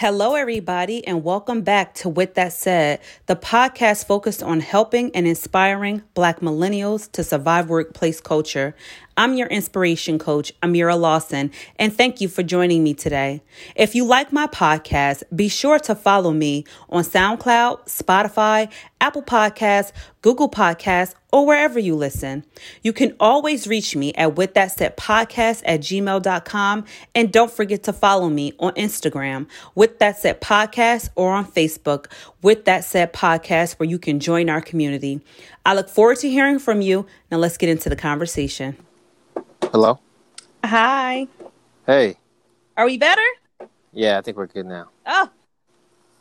Hello, everybody, and welcome back to With That Said, the podcast focused on helping and inspiring Black millennials to survive workplace culture. I'm your inspiration coach, Amira Lawson, and thank you for joining me today. If you like my podcast, be sure to follow me on SoundCloud, Spotify, Apple Podcasts, Google Podcasts, or wherever you listen. You can always reach me at with that said podcast at gmail.com. And don't forget to follow me on Instagram with that said podcast or on Facebook with that said podcast where you can join our community. I look forward to hearing from you. Now let's get into the conversation. Hello. Hi. Hey. Are we better? Yeah, I think we're good now. Oh,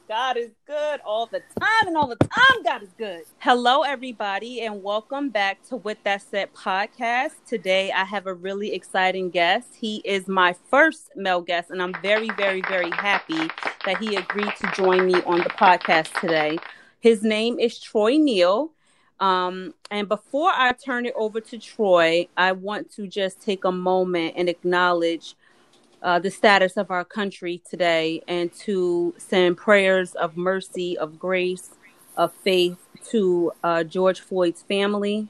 God is good all the time, and all the time, God is good. Hello, everybody, and welcome back to With That Said podcast. Today, I have a really exciting guest. He is my first male guest, and I'm very, very, very happy that he agreed to join me on the podcast today. His name is Troy Neal. Um, and before I turn it over to Troy, I want to just take a moment and acknowledge uh, the status of our country today and to send prayers of mercy, of grace, of faith to uh, George Floyd's family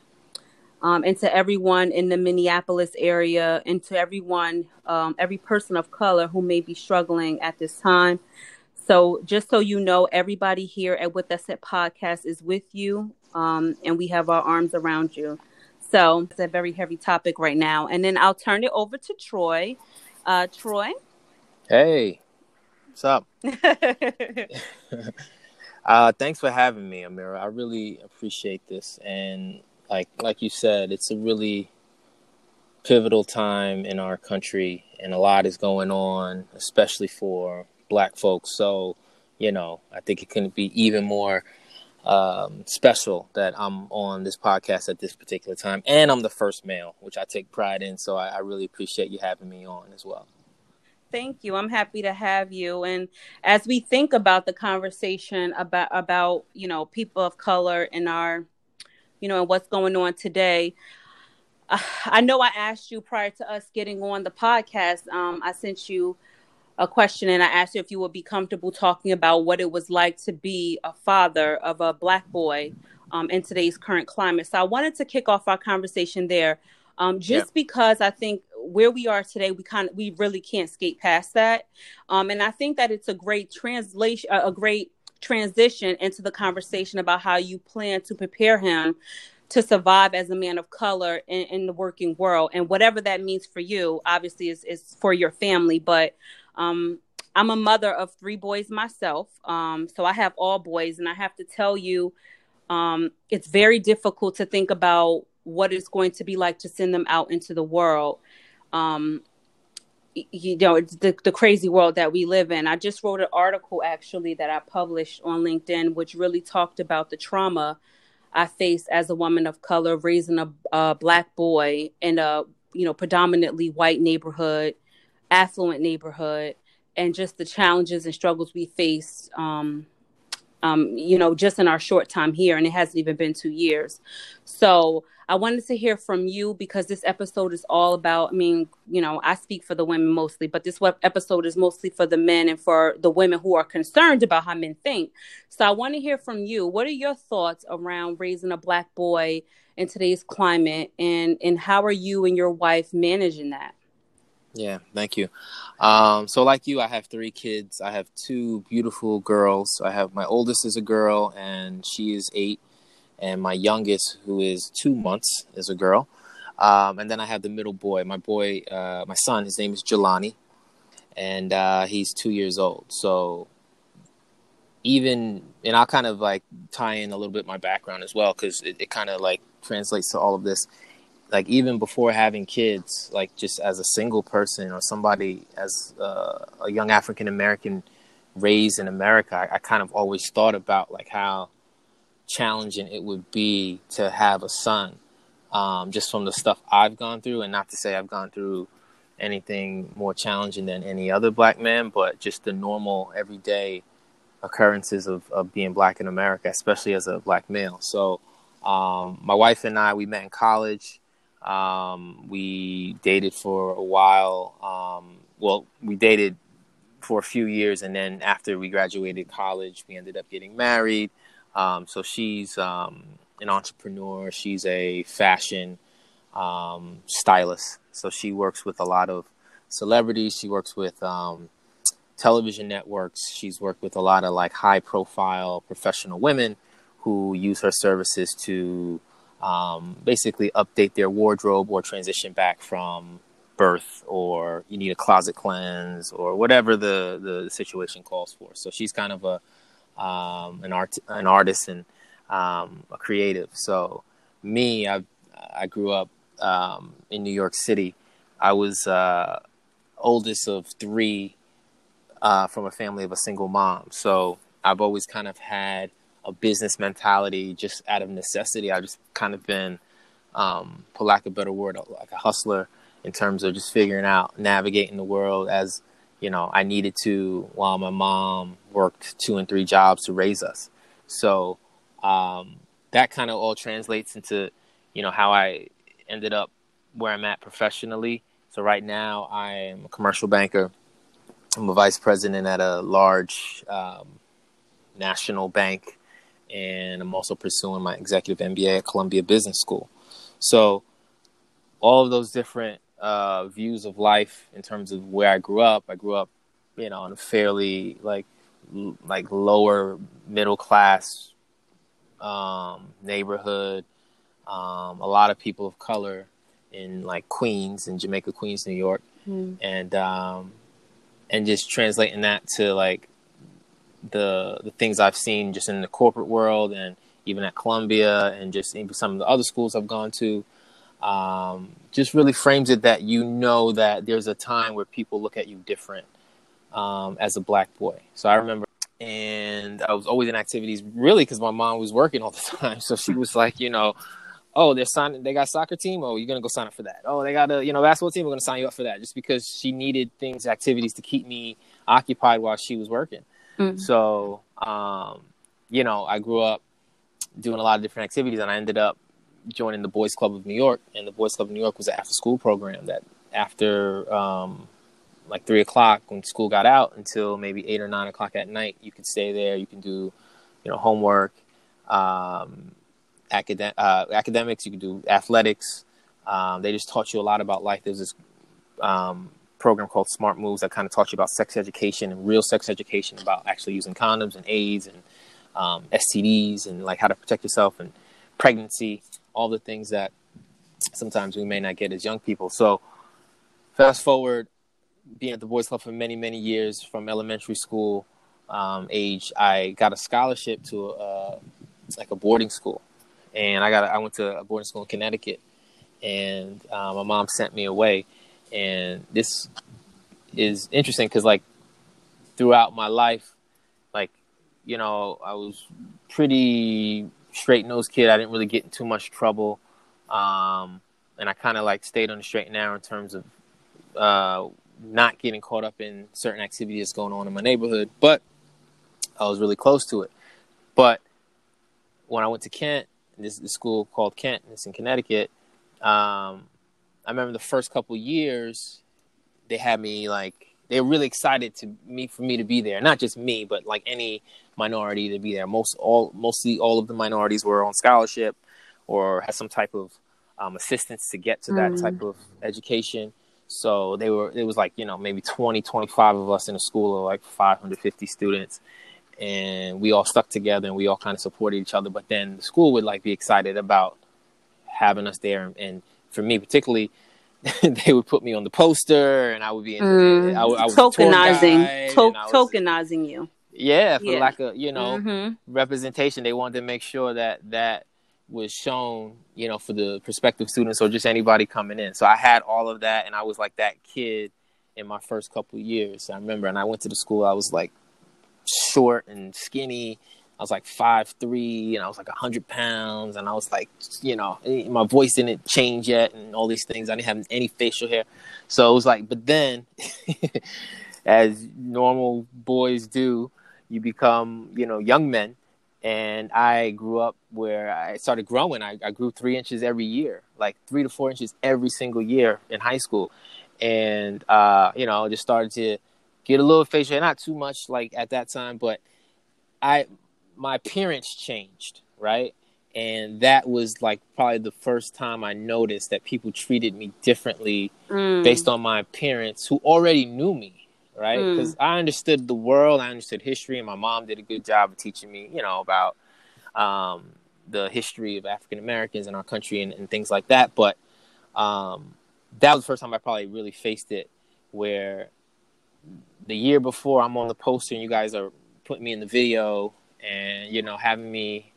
um, and to everyone in the Minneapolis area and to everyone, um, every person of color who may be struggling at this time. So, just so you know, everybody here at With That Said podcast is with you um, and we have our arms around you. So it's a very heavy topic right now. And then I'll turn it over to Troy. Uh, Troy. Hey, what's up? uh, thanks for having me, Amira. I really appreciate this. And like like you said, it's a really pivotal time in our country, and a lot is going on, especially for Black folks. So, you know, I think it couldn't be even more um, special that I'm on this podcast at this particular time, and I'm the first male, which I take pride in. So I, I really appreciate you having me on as well. Thank you. I'm happy to have you. And as we think about the conversation about about you know people of color in our, you know, and what's going on today, uh, I know I asked you prior to us getting on the podcast. Um, I sent you a question and I asked you if you would be comfortable talking about what it was like to be a father of a black boy um, in today's current climate. So I wanted to kick off our conversation there, um, just yeah. because I think where we are today, we kind of we really can't skate past that, um, and I think that it's a great translation, a great transition into the conversation about how you plan to prepare him to survive as a man of color in, in, the working world and whatever that means for you obviously is, is for your family but um, I'm a mother of three boys myself. Um, so I have all boys, and I have to tell you, um, it's very difficult to think about what it's going to be like to send them out into the world. Um, you know, it's the, the crazy world that we live in. I just wrote an article actually that I published on LinkedIn, which really talked about the trauma I faced as a woman of color raising a, a black boy in a you know predominantly white neighborhood affluent neighborhood and just the challenges and struggles we face um, um, you know just in our short time here and it hasn't even been two years. So i wanted to hear from you because this episode is all about i mean you know i speak for the women mostly but this episode is mostly for the men and for the women who are concerned about how men think. So i want to hear from you. What are your thoughts around raising a black boy in today's climate and and how are you and your wife managing that yeah, thank you. Um, so, like you, I have three kids. I have two beautiful girls. I have my oldest is a girl, and she is eight, and my youngest, who is two months, is a girl. Um, and then I have the middle boy. My boy, uh, my son, his name is Jelani, and uh, he's two years old. So, even and I'll kind of like tie in a little bit my background as well because it, it kind of like translates to all of this like even before having kids, like just as a single person or somebody as uh, a young African American raised in America, I, I, kind of always thought about like how challenging it would be to have a son, um, just from the stuff I've gone through, and not to say I've gone through anything more challenging than any other black man, but just the normal everyday occurrences of, of being black in America, especially as a black male. So um, my wife and I, we met in college. Um, we dated for a while. Um, well, we dated for a few years, and then after we graduated college, we ended up getting married. Um, so she's um, an entrepreneur. She's a fashion um, stylist. So she works with a lot of celebrities. She works with um, television networks. She's worked with a lot of like high profile professional women who use her services to um, basically update their wardrobe or transition back from birth or you need a closet cleanse or whatever the, the situation calls for. So she's kind of a um, an art an artist and um, a creative. So me, I I grew up um, in New York City. I was uh, oldest of three uh, from a family of a single mom. So I've always kind of had a business mentality just out of necessity. I've just kind of been, um, for lack of a better word, like a hustler in terms of just figuring out navigating the world as you know I needed to while my mom worked two and three jobs to raise us. So um, that kind of all translates into you know how I ended up where I'm at professionally. So right now I am a commercial banker. I'm a vice president at a large um, national bank, and I'm also pursuing my executive MBA at Columbia Business School. So all of those different uh, views of life in terms of where I grew up. I grew up, you know, in a fairly like l- like lower middle class um, neighborhood. Um, a lot of people of color in like Queens, in Jamaica, Queens, New York, mm. and um, and just translating that to like the the things I've seen just in the corporate world and even at Columbia and just even some of the other schools I've gone to um, just really frames it that you know that there's a time where people look at you different um, as a black boy. So I remember, and I was always in activities really because my mom was working all the time. So she was like, you know, oh, they're signing, they got soccer team. Oh, you're gonna go sign up for that. Oh, they got a you know basketball team. We're gonna sign you up for that. Just because she needed things, activities to keep me occupied while she was working. Mm-hmm. So, um, you know, I grew up doing a lot of different activities, and I ended up joining the Boys Club of New York, and the Boys Club of New York was an after school program that after um, like three o'clock when school got out until maybe eight or nine o'clock at night, you could stay there. You can do, you know, homework, um, academ- uh, academics. You could do athletics. Um, they just taught you a lot about life. There's this um, program called Smart Moves that kind of taught you about sex education and real sex education about actually using condoms and AIDS and um, STDs and like how to protect yourself and pregnancy all the things that sometimes we may not get as young people. So, fast forward, being at the Boys Club for many, many years from elementary school um, age, I got a scholarship to a, like a boarding school, and I got a, I went to a boarding school in Connecticut, and uh, my mom sent me away, and this is interesting because like throughout my life, like you know, I was pretty straight nosed kid. I didn't really get in too much trouble. Um, and I kind of like stayed on the straight and narrow in terms of uh, not getting caught up in certain activities going on in my neighborhood. But I was really close to it. But when I went to Kent, this is a school called Kent, it's in Connecticut. Um, I remember the first couple years, they had me like they were really excited to me for me to be there. Not just me, but like any minority to be there. Most all mostly all of the minorities were on scholarship or had some type of um, assistance to get to that mm. type of education. So they were it was like, you know, maybe 20, 25 of us in a school of like 550 students and we all stuck together and we all kind of supported each other, but then the school would like be excited about having us there and, and for me particularly they would put me on the poster, and I would be in, mm, I, I was tokenizing, to- was, tokenizing you. Yeah, for yeah. lack of you know mm-hmm. representation, they wanted to make sure that that was shown, you know, for the prospective students or just anybody coming in. So I had all of that, and I was like that kid in my first couple years. I remember, and I went to the school. I was like short and skinny, I was like five three, and I was like hundred pounds, and I was like, you know, eh, my voice didn't change yet, and all these things. I didn't have any facial hair, so it was like. But then, as normal boys do, you become, you know, young men, and I grew up where I started growing. I, I grew three inches every year, like three to four inches every single year in high school, and uh, you know, just started to get a little facial hair, not too much like at that time, but I my appearance changed, right? And that was like probably the first time I noticed that people treated me differently mm. based on my appearance, who already knew me, right? Because mm. I understood the world, I understood history, and my mom did a good job of teaching me, you know, about um, the history of African Americans in our country and, and, things like that. But um, that was the first time I probably really faced it, where the year before I'm on the poster and you guys are putting me in the video and you know having me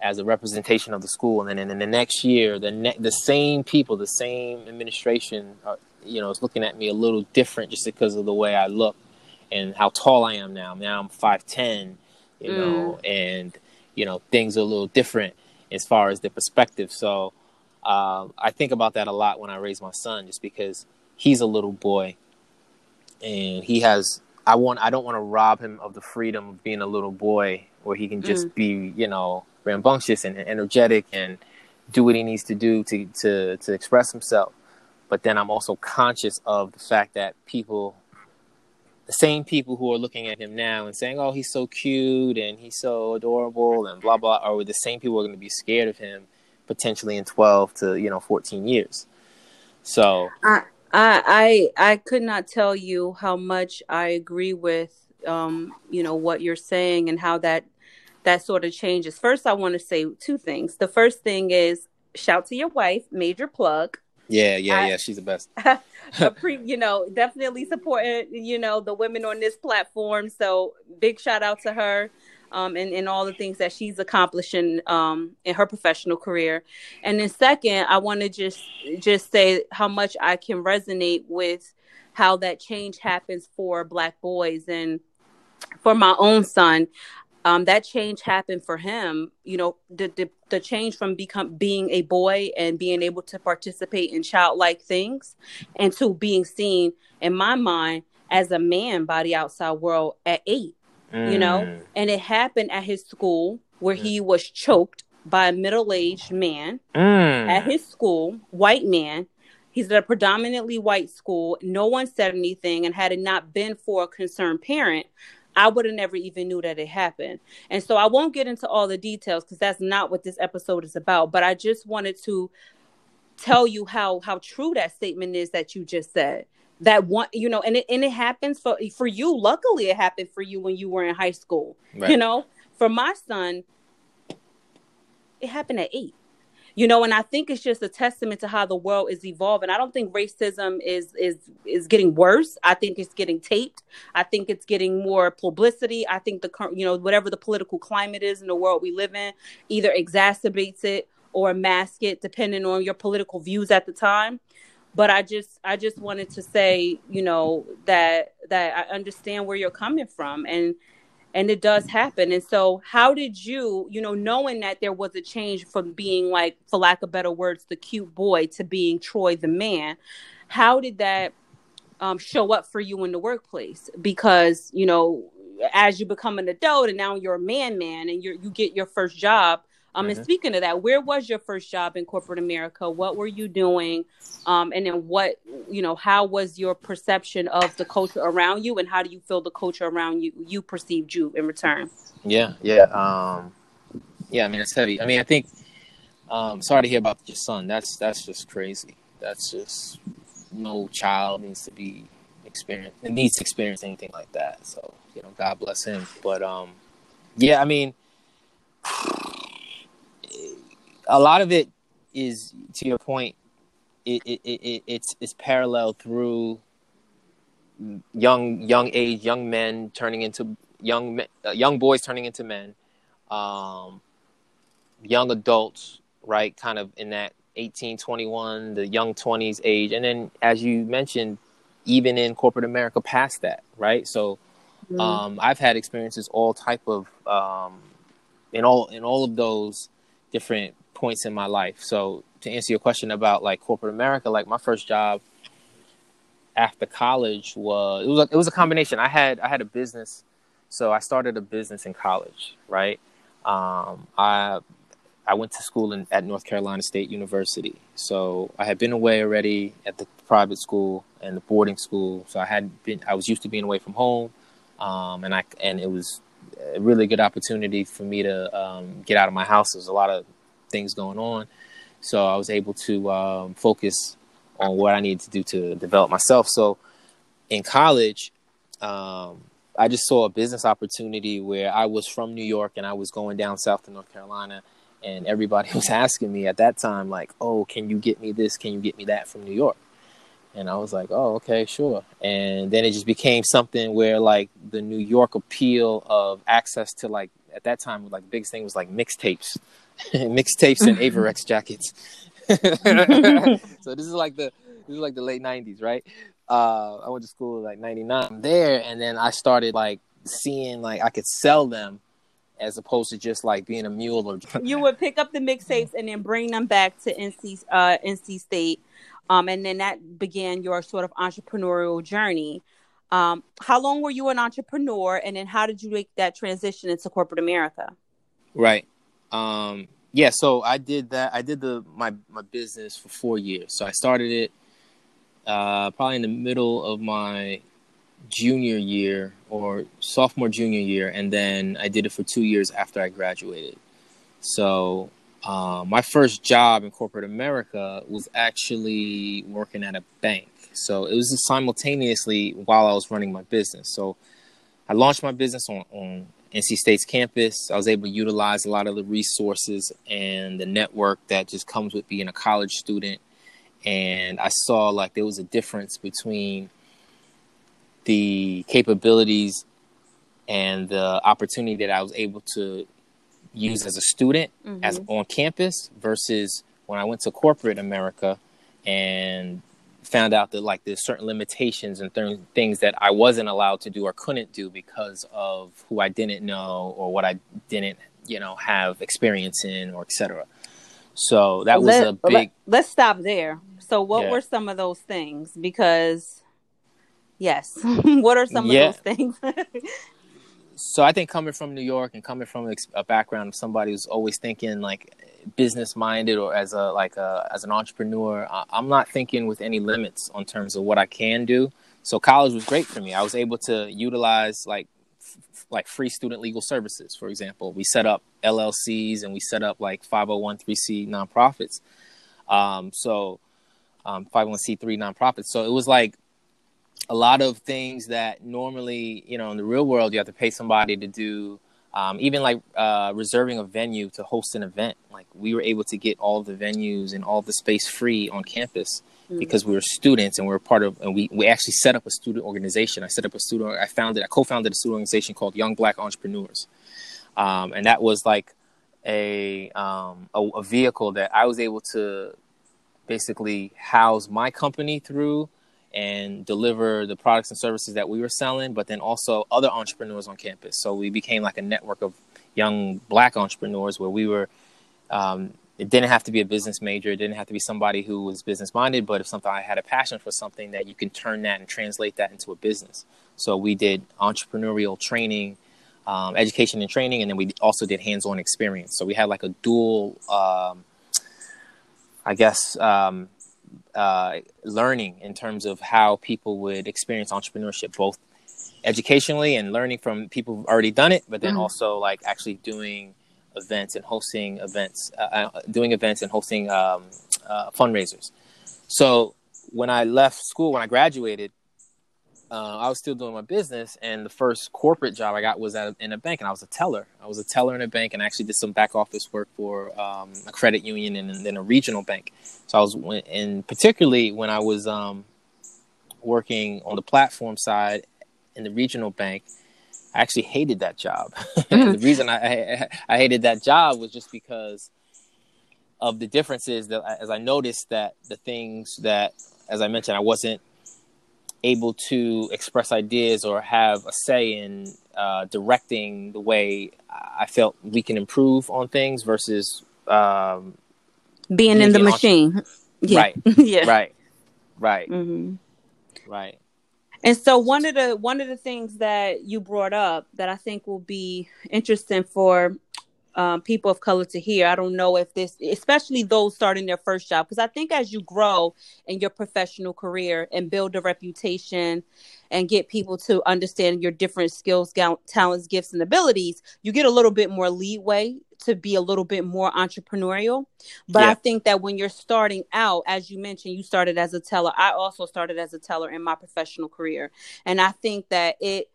as a representation of the school. And then in the next year the ne- the same people the same administration are, you know is looking at me a little different just because of the way I look and how tall I am now. Now I'm 5'10 you mm. know and you know things are a little different as far as the perspective. So uh, I think about that a lot when I raise my son just because he's a little boy and he has I want I don't want to rob him of the freedom of being a little boy where he can just mm. be, you know, rambunctious and energetic and do what he needs to do to to to express himself. But then I'm also conscious of the fact that people the same people who are looking at him now and saying, "Oh, he's so cute and he's so adorable and blah blah," are the same people who are going to be scared of him potentially in 12 to you know 14 years. So I I I, I could not tell you how much I agree with um, you know what you're saying and how that that sort of changes. First, I want to say two things. The first thing is shout to your wife, major plug. Yeah, yeah, I, yeah. She's the best. pre, you know, definitely supporting you know the women on this platform. So big shout out to her um, and, and all the things that she's accomplishing um, in her professional career. And then second, I want to just just say how much I can resonate with how that change happens for Black boys and for my own son. Um, that change happened for him. You know, the, the the change from become being a boy and being able to participate in childlike things, and to being seen in my mind as a man by the outside world at eight mm. you know, mm. and it happened at his school where he was choked by a middle-aged man mm. at his school, white man. He's at a predominantly white school. No one said anything, and had it not been for a concerned parent, I would have never even knew that it happened. And so I won't get into all the details because that's not what this episode is about. But I just wanted to tell you how how true that statement is that you just said that one you know and it and it happens for for you. Luckily it happened for you when you were in high school right. you know? For my son it happened at 8 you know? And i think it's just a testament to how the world is evolving. I don't think racism is is is getting worse. I think it's getting taped. I think it's getting more publicity. I think the current you know whatever the political climate is in the world we live in either exacerbates it or mask it depending on your political views at the time but i just i just wanted to say you know that that i understand where you're coming from and and it does happen. And so how did you you know knowing that there was a change from being like for lack of better words the cute boy to being troy the man how did that um, show up for you in the workplace? Because you know as you become an adult and now you're a man man and you you get your first job um, mm-hmm. And speaking of that, where was your first job in corporate America? What were you doing? Um, and then what, you know, how was your perception of the culture around you, and how do you feel the culture around you you perceived you in return? Yeah, yeah, um, yeah. I mean, it's heavy. I mean, I think. Um, sorry to hear about your son. That's that's just crazy. That's just no child needs to be experience needs to experience anything like that. So you know, God bless him. But um, yeah, I mean a lot of it is to your point. It, it, it, it's it's parallel through young young age young men turning into young uh, young boys turning into men, um, young adults, right? Kind of in that 18, 21, the young 20s age, and then as you mentioned, even in corporate America past that, right? So mm. um, I've had experiences all type of um, in all in all of those different points in my life. So to answer your question about like corporate America, like my first job after college was it was a, it was a combination. I had I had a business, so I started a business in college, right? Um, I I went to school in, at North Carolina State University. So I had been away already at the private school and the boarding school. So I had been, I was used to being away from home, um, and I and it was a really good opportunity for me to um, get out of my house. There's a lot of things going on, so I was able to um, focus on what I needed to do to develop myself. So in college, um, I just saw a business opportunity where I was from New York and I was going down south to North Carolina, and everybody was asking me at that time, like, "Oh, can you get me this? Can you get me that from New York?" And I was like, "Oh, okay, sure." And then it just became something where like the New York appeal of access to like at that time, like the biggest thing was like mixtapes, mixtapes and Avirex jackets. so this is like the this is like the late '90s, right? uh, I went to school like '99 there, and then I started like seeing like I could sell them as opposed to just like being a mule or. you would pick up the mixtapes and then bring them back to NC uh, NC State, um, and then that began your sort of entrepreneurial journey. Um, how long were you an entrepreneur, and then how did you make that transition into corporate America? Right. Um, yeah. So I did that. I did the my my business for four years. So I started it uh, probably in the middle of my junior year or sophomore junior year, and then I did it for two years after I graduated. So uh, my first job in corporate America was actually working at a bank. So it was simultaneously while I was running my business. So I launched my business on, on NC State's campus. I was able to utilize a lot of the resources and the network that just comes with being a college student and I saw like there was a difference between the capabilities and the opportunity that I was able to use as a student mm-hmm. as on campus versus when I went to corporate America and found out that like there's certain limitations and th- things that I wasn't allowed to do or couldn't do because of who I didn't know or what I didn't you know have experience in or etc. So that was let, a big. Let, us stop there. So, what yeah. were some of those things? Because, yes, what are some yeah. of those things? so, I think coming from New York and coming from a background of somebody who's always thinking like business minded or as a like a as an entrepreneur, I'm not thinking with any limits on terms of what I can do. So, college was great for me. I was able to utilize like like free student legal services, for example. We set up LLCs and we set up like 501c nonprofits. Um, so um, 501c3 nonprofits. So it was like a lot of things that normally, you know, in the real world, you have to pay somebody to do. Um, even like uh, reserving a venue to host an event, like we were able to get all the venues and all the space free on campus mm-hmm. because we were students and we were part of, and we, we actually set up a student organization. I set up a student, I founded, I co-founded a student organization called Young Black Entrepreneurs, um, and that was like a, um, a, a vehicle that I was able to basically house my company through and deliver the products and services that we were selling, but then also other entrepreneurs on campus. So we became like a network of young black entrepreneurs where we were. Um, it didn't have to be a business major. It didn't have to be somebody who was business minded, but if something I had a passion for something that you can turn that and translate that into a business. So we did entrepreneurial training, um, education and training, and then we also did hands on experience. So we had like a dual um, I guess, um, uh, learning in terms of how people would experience entrepreneurship, both educationally and learning from people who've already done it, but then mm-hmm. also like actually doing events and hosting events, uh, uh, doing events and hosting um, uh, fundraisers. So when I left school, when I graduated, uh, I was still doing my business, and the first corporate job I got was at in a bank, and I was a teller. I was a teller in a bank, and I actually did some back office work for um, a credit union and then a regional bank. So I was, and particularly when I was um, working on the platform side in the regional bank, I actually hated that job. The reason I, I, I hated that job was just because of the differences that as I noticed that the things that, as I mentioned, I wasn't able to express ideas or have a say in uh, directing the way I felt we can improve on things versus um, being in the machine. Yeah. Right. yeah. Right. Right. Mm-hmm. Right. And so one of the one of the things that you brought up that I think will be interesting for um, people of color to hear. I don't know if this, especially those starting their first job, because I think as you grow in your professional career and build a reputation and get people to understand your different skills, talents, gifts, and abilities, you get a little bit more leeway to be a little bit more entrepreneurial. But yeah. I think that when you're starting out, as you mentioned, you started as a teller. I also started as a teller in my professional career. And I think that it,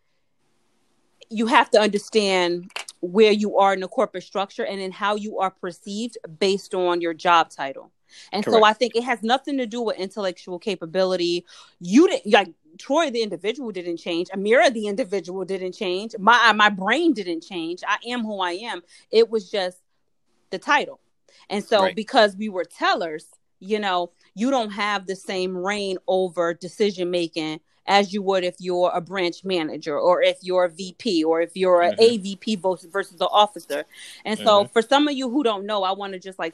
you have to understand where you are in the corporate structure and in how you are perceived based on your job title. And Correct. so I think it has nothing to do with intellectual capability. You didn't like Troy, the individual didn't change. Amira, the individual didn't change. My uh, my brain didn't change. I am who I am. It was just the title. And so right. because we were tellers, you know, you don't have the same reign over decision making as you would if you're a branch manager or if you're a VP or if you're an mm-hmm. AVP versus an officer. And so, mm-hmm. for some of you who don't know, I want to just like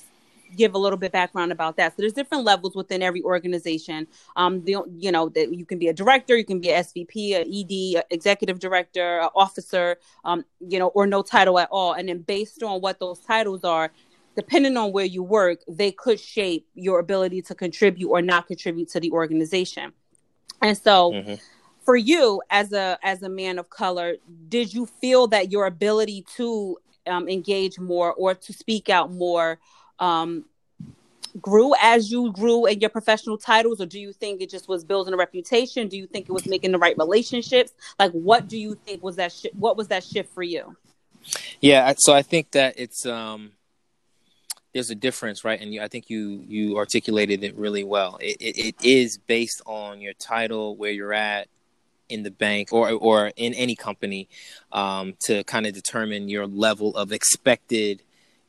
give a little bit background about that. So there's different levels within every organization. Um, the, you know that you can be a director, you can be a SVP, a ED, a executive director, an officer, um, you know, or no title at all. And then based on what those titles are, depending on where you work, they could shape your ability to contribute or not contribute to the organization. And so mm-hmm. for you as a as a man of color, did you feel that your ability to um, engage more or to speak out more um, grew as you grew in your professional titles? Or do you think it just was building a reputation? Do you think it was making the right relationships? Like what do you think was that sh- what was that shift for you? Yeah so i think that it's um there's a difference, right? And you, I think you you articulated it really well. It, it, it is based on your title, where you're at in the bank or or in any company, um, to kind of determine your level of expected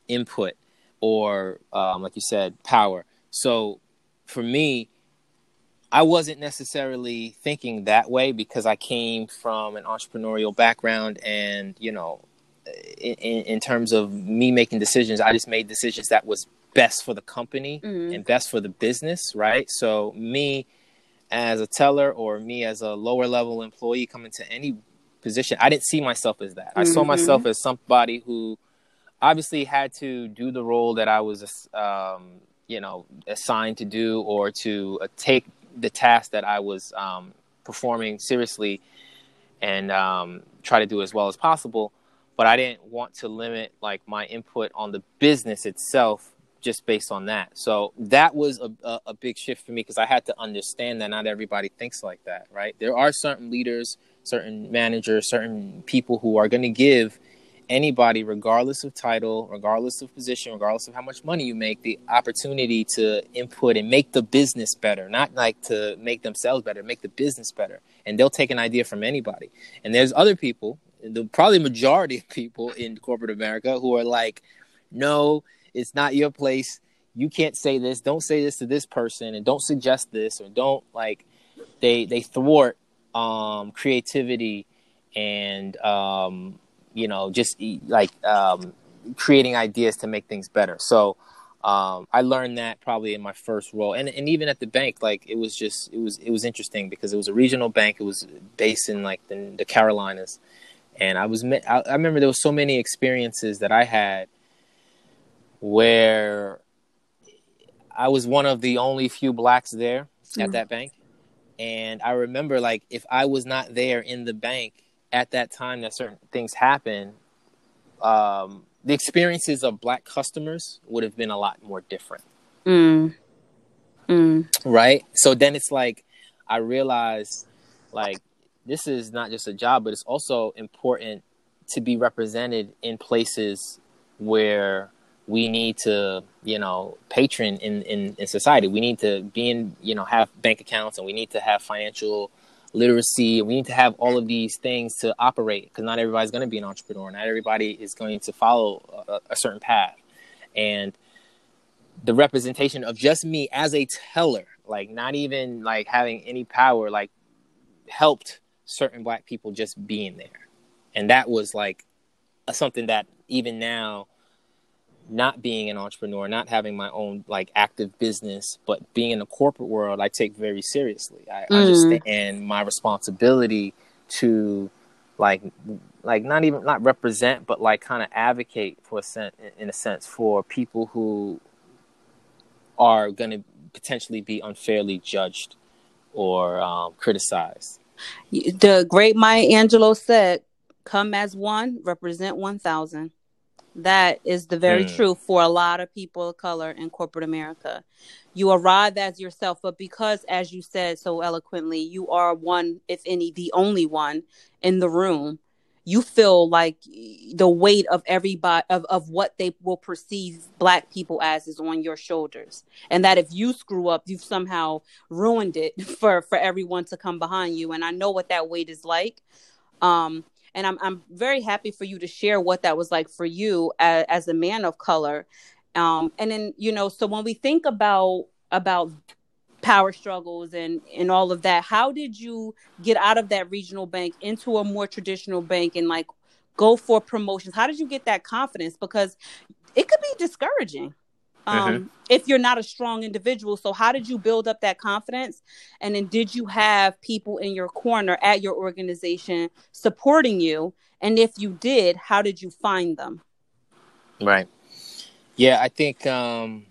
input or, um, like you said, power. So, for me, I wasn't necessarily thinking that way because I came from an entrepreneurial background, and you know, in, in, terms of me making decisions, I just made decisions that was best for the company mm-hmm. and best for the business, right? So me as a teller or me as a lower level employee coming to any position, I didn't see myself as that. Mm-hmm. I saw mm-hmm. myself as somebody who obviously had to do the role that I was, um, you know, assigned to do or to uh, take the task that I was um, performing seriously and um, try to do as well as possible but I didn't want to limit like my input on the business itself just based on that. So that was a, a, a big shift for me because I had to understand that not everybody thinks like that, right? There are certain leaders, certain managers, certain people who are going to give anybody, regardless of title, regardless of position, regardless of how much money you make, the opportunity to input and make the business better, not like to make themselves better, make the business better. And they'll take an idea from anybody. And there's other people the probably majority of people in corporate America who are like, no, it's not your place. You can't say this. Don't say this to this person, and don't suggest this, or don't like. They they thwart um, creativity and um, you know just like um, creating ideas to make things better. So um, I learned that probably in my first role, and and even at the bank, like it was just it was it was interesting because it was a regional bank. It was based in like the, the Carolinas, and I was I, I remember there was so many experiences that I had where I was one of the only few blacks there mm. at that bank. And I remember like if I was not there in the bank at that time that certain things happened, um, the experiences of black customers would have been a lot more different. Mm. Mm. Right? So then it's like I realized like this is not just a job, but it's also important to be represented in places where we need to, you know, patron in, in, in society. We need to be in, you know, have bank accounts and we need to have financial literacy. We need to have all of these things to operate because not everybody's going to be an entrepreneur. Not everybody is going to follow a, a certain path. And the representation of just me as a teller, like not even like having any power, like helped certain black people just being there. And that was like a, something that even now, not being an entrepreneur, not having my own like active business, but being in the corporate world, I take very seriously. I mm. understand my responsibility to like like not even not represent but like kind of advocate for a sense in a sense for people who are going to potentially be unfairly judged or um, criticized the great maya angelou said come as one represent 1000 that is the very mm. truth for a lot of people of color in corporate america you arrive as yourself but because as you said so eloquently you are one if any the only one in the room you feel like the weight of everybody of, of what they will perceive black people as is on your shoulders. And that if you screw up you've somehow ruined it for for everyone to come behind you. And i know what that weight is like. Um and i'm i'm very happy for you to share what that was like for you as, as a man of color. Um and then you know so when we think about about power struggles and and all of that how did you get out of that regional bank into a more traditional bank and like go for promotions? How did you get that confidence? Because it could be discouraging um, mm-hmm. if you're not a strong individual. So how did you build up that confidence? And then did you have people in your corner at your organization supporting you? And if you did how did you find them? Right. Yeah i think um,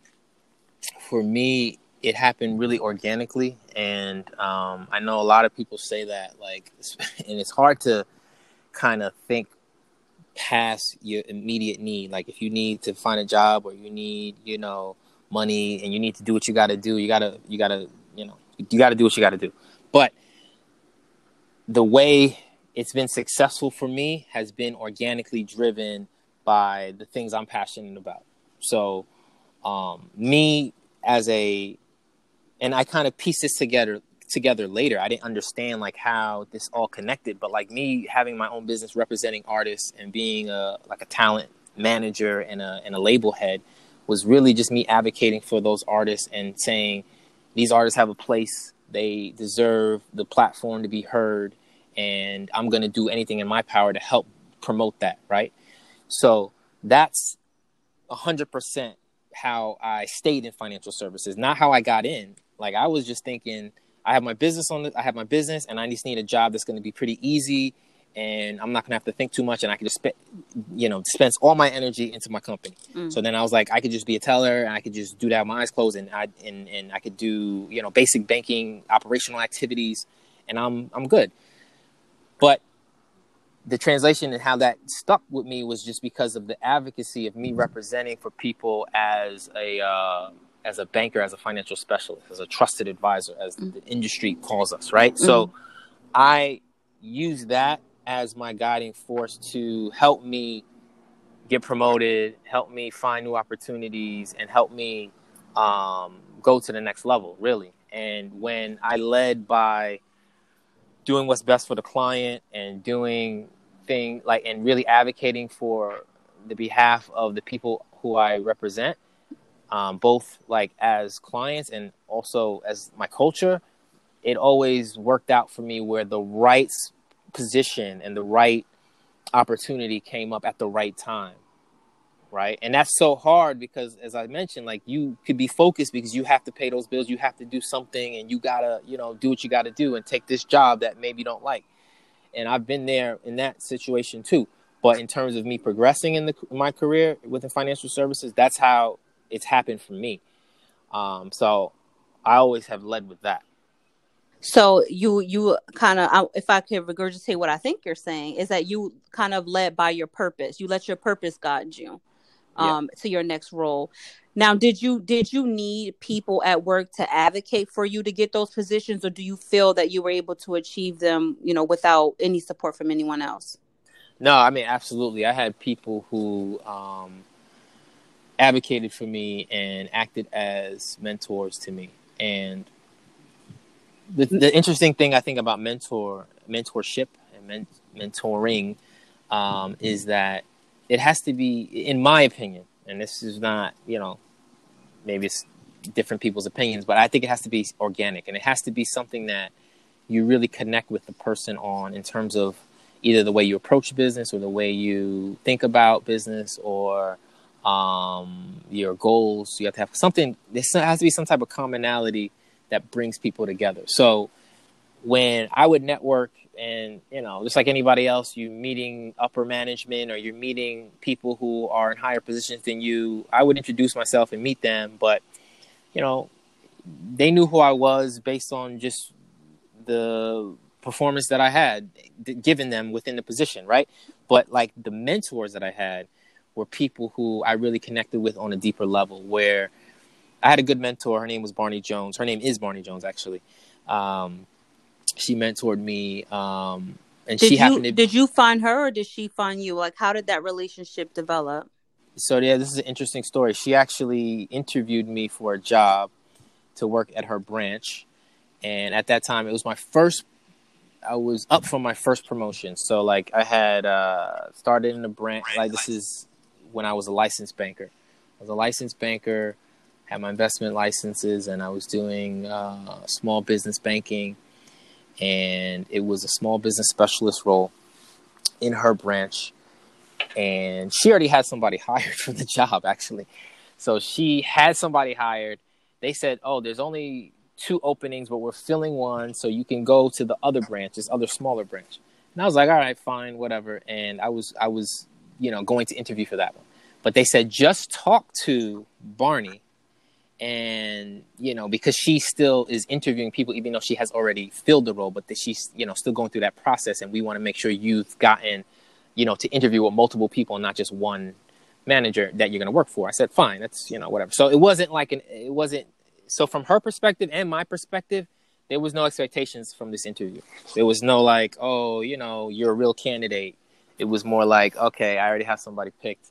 for me it happened really organically and um, i know a lot of people say that like and it's hard to kind of think past your immediate need. Like if you need to find a job or you need you know money and you need to do what you got to do you got to you got to you know you got to do what you got to do. But the way it's been successful for me has been organically driven by the things i'm passionate about. So um, me as a and I kind of pieced this together together later. I didn't understand like how this all connected, but like me having my own business representing artists and being a like a talent manager and a and a label head was really just me advocating for those artists and saying these artists have a place, they deserve the platform to be heard and I'm going to do anything in my power to help promote that, right? So that's 100% how I stayed in financial services, not how I got in. Like I was just thinking, I have my business on the, I have my business, and I just need a job that's going to be pretty easy, and I'm not going to have to think too much, and I can just, spend, you know, dispense all my energy into my company. Mm. So then I was like, I could just be a teller, and I could just do that with my eyes closed, and I and and I could do, you know, basic banking operational activities, and I'm I'm good. But the translation and how that stuck with me was just because of the advocacy of me representing for people as a uh, as a banker, as a financial specialist, as a trusted advisor, as mm-hmm. the industry calls us, right? Mm-hmm. So I use that as my guiding force to help me get promoted, help me find new opportunities, and help me um, go to the next level, really. And when I led by doing what's best for the client and doing thing like and really advocating for the behalf of the people who I represent, um, both like as clients and also as my culture, it always worked out for me where the right position and the right opportunity came up at the right time. Right. And that's so hard because, as I mentioned, like you could be focused because you have to pay those bills, you have to do something, and you gotta, you know, do what you gotta do and take this job that maybe you don't like and I've been there in that situation too. But in terms of me progressing in the, my career within financial services, that's how it's happened for me. Um, so I always have led with that. So you you kind of, if I could regurgitate what I think you're saying, is that you kind of led by your purpose. You let your purpose guide you um, yeah. to your next role. Now, did you did you need people at work to advocate for you to get those positions, or do you feel that you were able to achieve them, you know, without any support from anyone else? No, I mean absolutely. I had people who um, advocated for me and acted as mentors to me. And the, the interesting thing I think about mentor mentorship and men, mentoring um, is that it has to be, in my opinion, and this is not, you know, maybe it's different people's opinions, but I think it has to be organic and it has to be something that you really connect with the person on in terms of either the way you approach business or the way you think about business or um, your goals. You have to have something, there has to be some type of commonality that brings people together. So when I would network and you know just like anybody else you meeting upper management or you're meeting people who are in higher positions than you i would introduce myself and meet them but you know they knew who i was based on just the performance that i had given them within the position right but like the mentors that i had were people who i really connected with on a deeper level where i had a good mentor. Her name was barney jones. Her name is barney jones actually. Um, she mentored me um and did she you happened to did you find her or did she find you? Like how did that relationship develop? So yeah this is an interesting story. She actually interviewed me for a job to work at her branch. And at that time it was my first i was up for my first promotion. So like i had uh started in a branch like this is when i was a licensed banker. I was a licensed banker had my investment licenses and i was doing uh, small business banking. And it was a small business specialist role in her branch. And she already had somebody hired for the job actually. So she had somebody hired. They said oh there's only two openings but we're filling one so you can go to the other branch this other smaller branch. And i was like all right fine whatever. And i was i was you know going to interview for that one. But they said just talk to barney and you know because she still is interviewing people even though she has already filled the role but that she's you know still going through that process. And we want to make sure you've gotten you know to interview with multiple people and not just one manager that you're going to work for. I said fine that's you know whatever. So it wasn't like an it wasn't so from her perspective and my perspective there was no expectations from this interview. There was no like oh you know you're a real candidate it was more like okay i already have somebody picked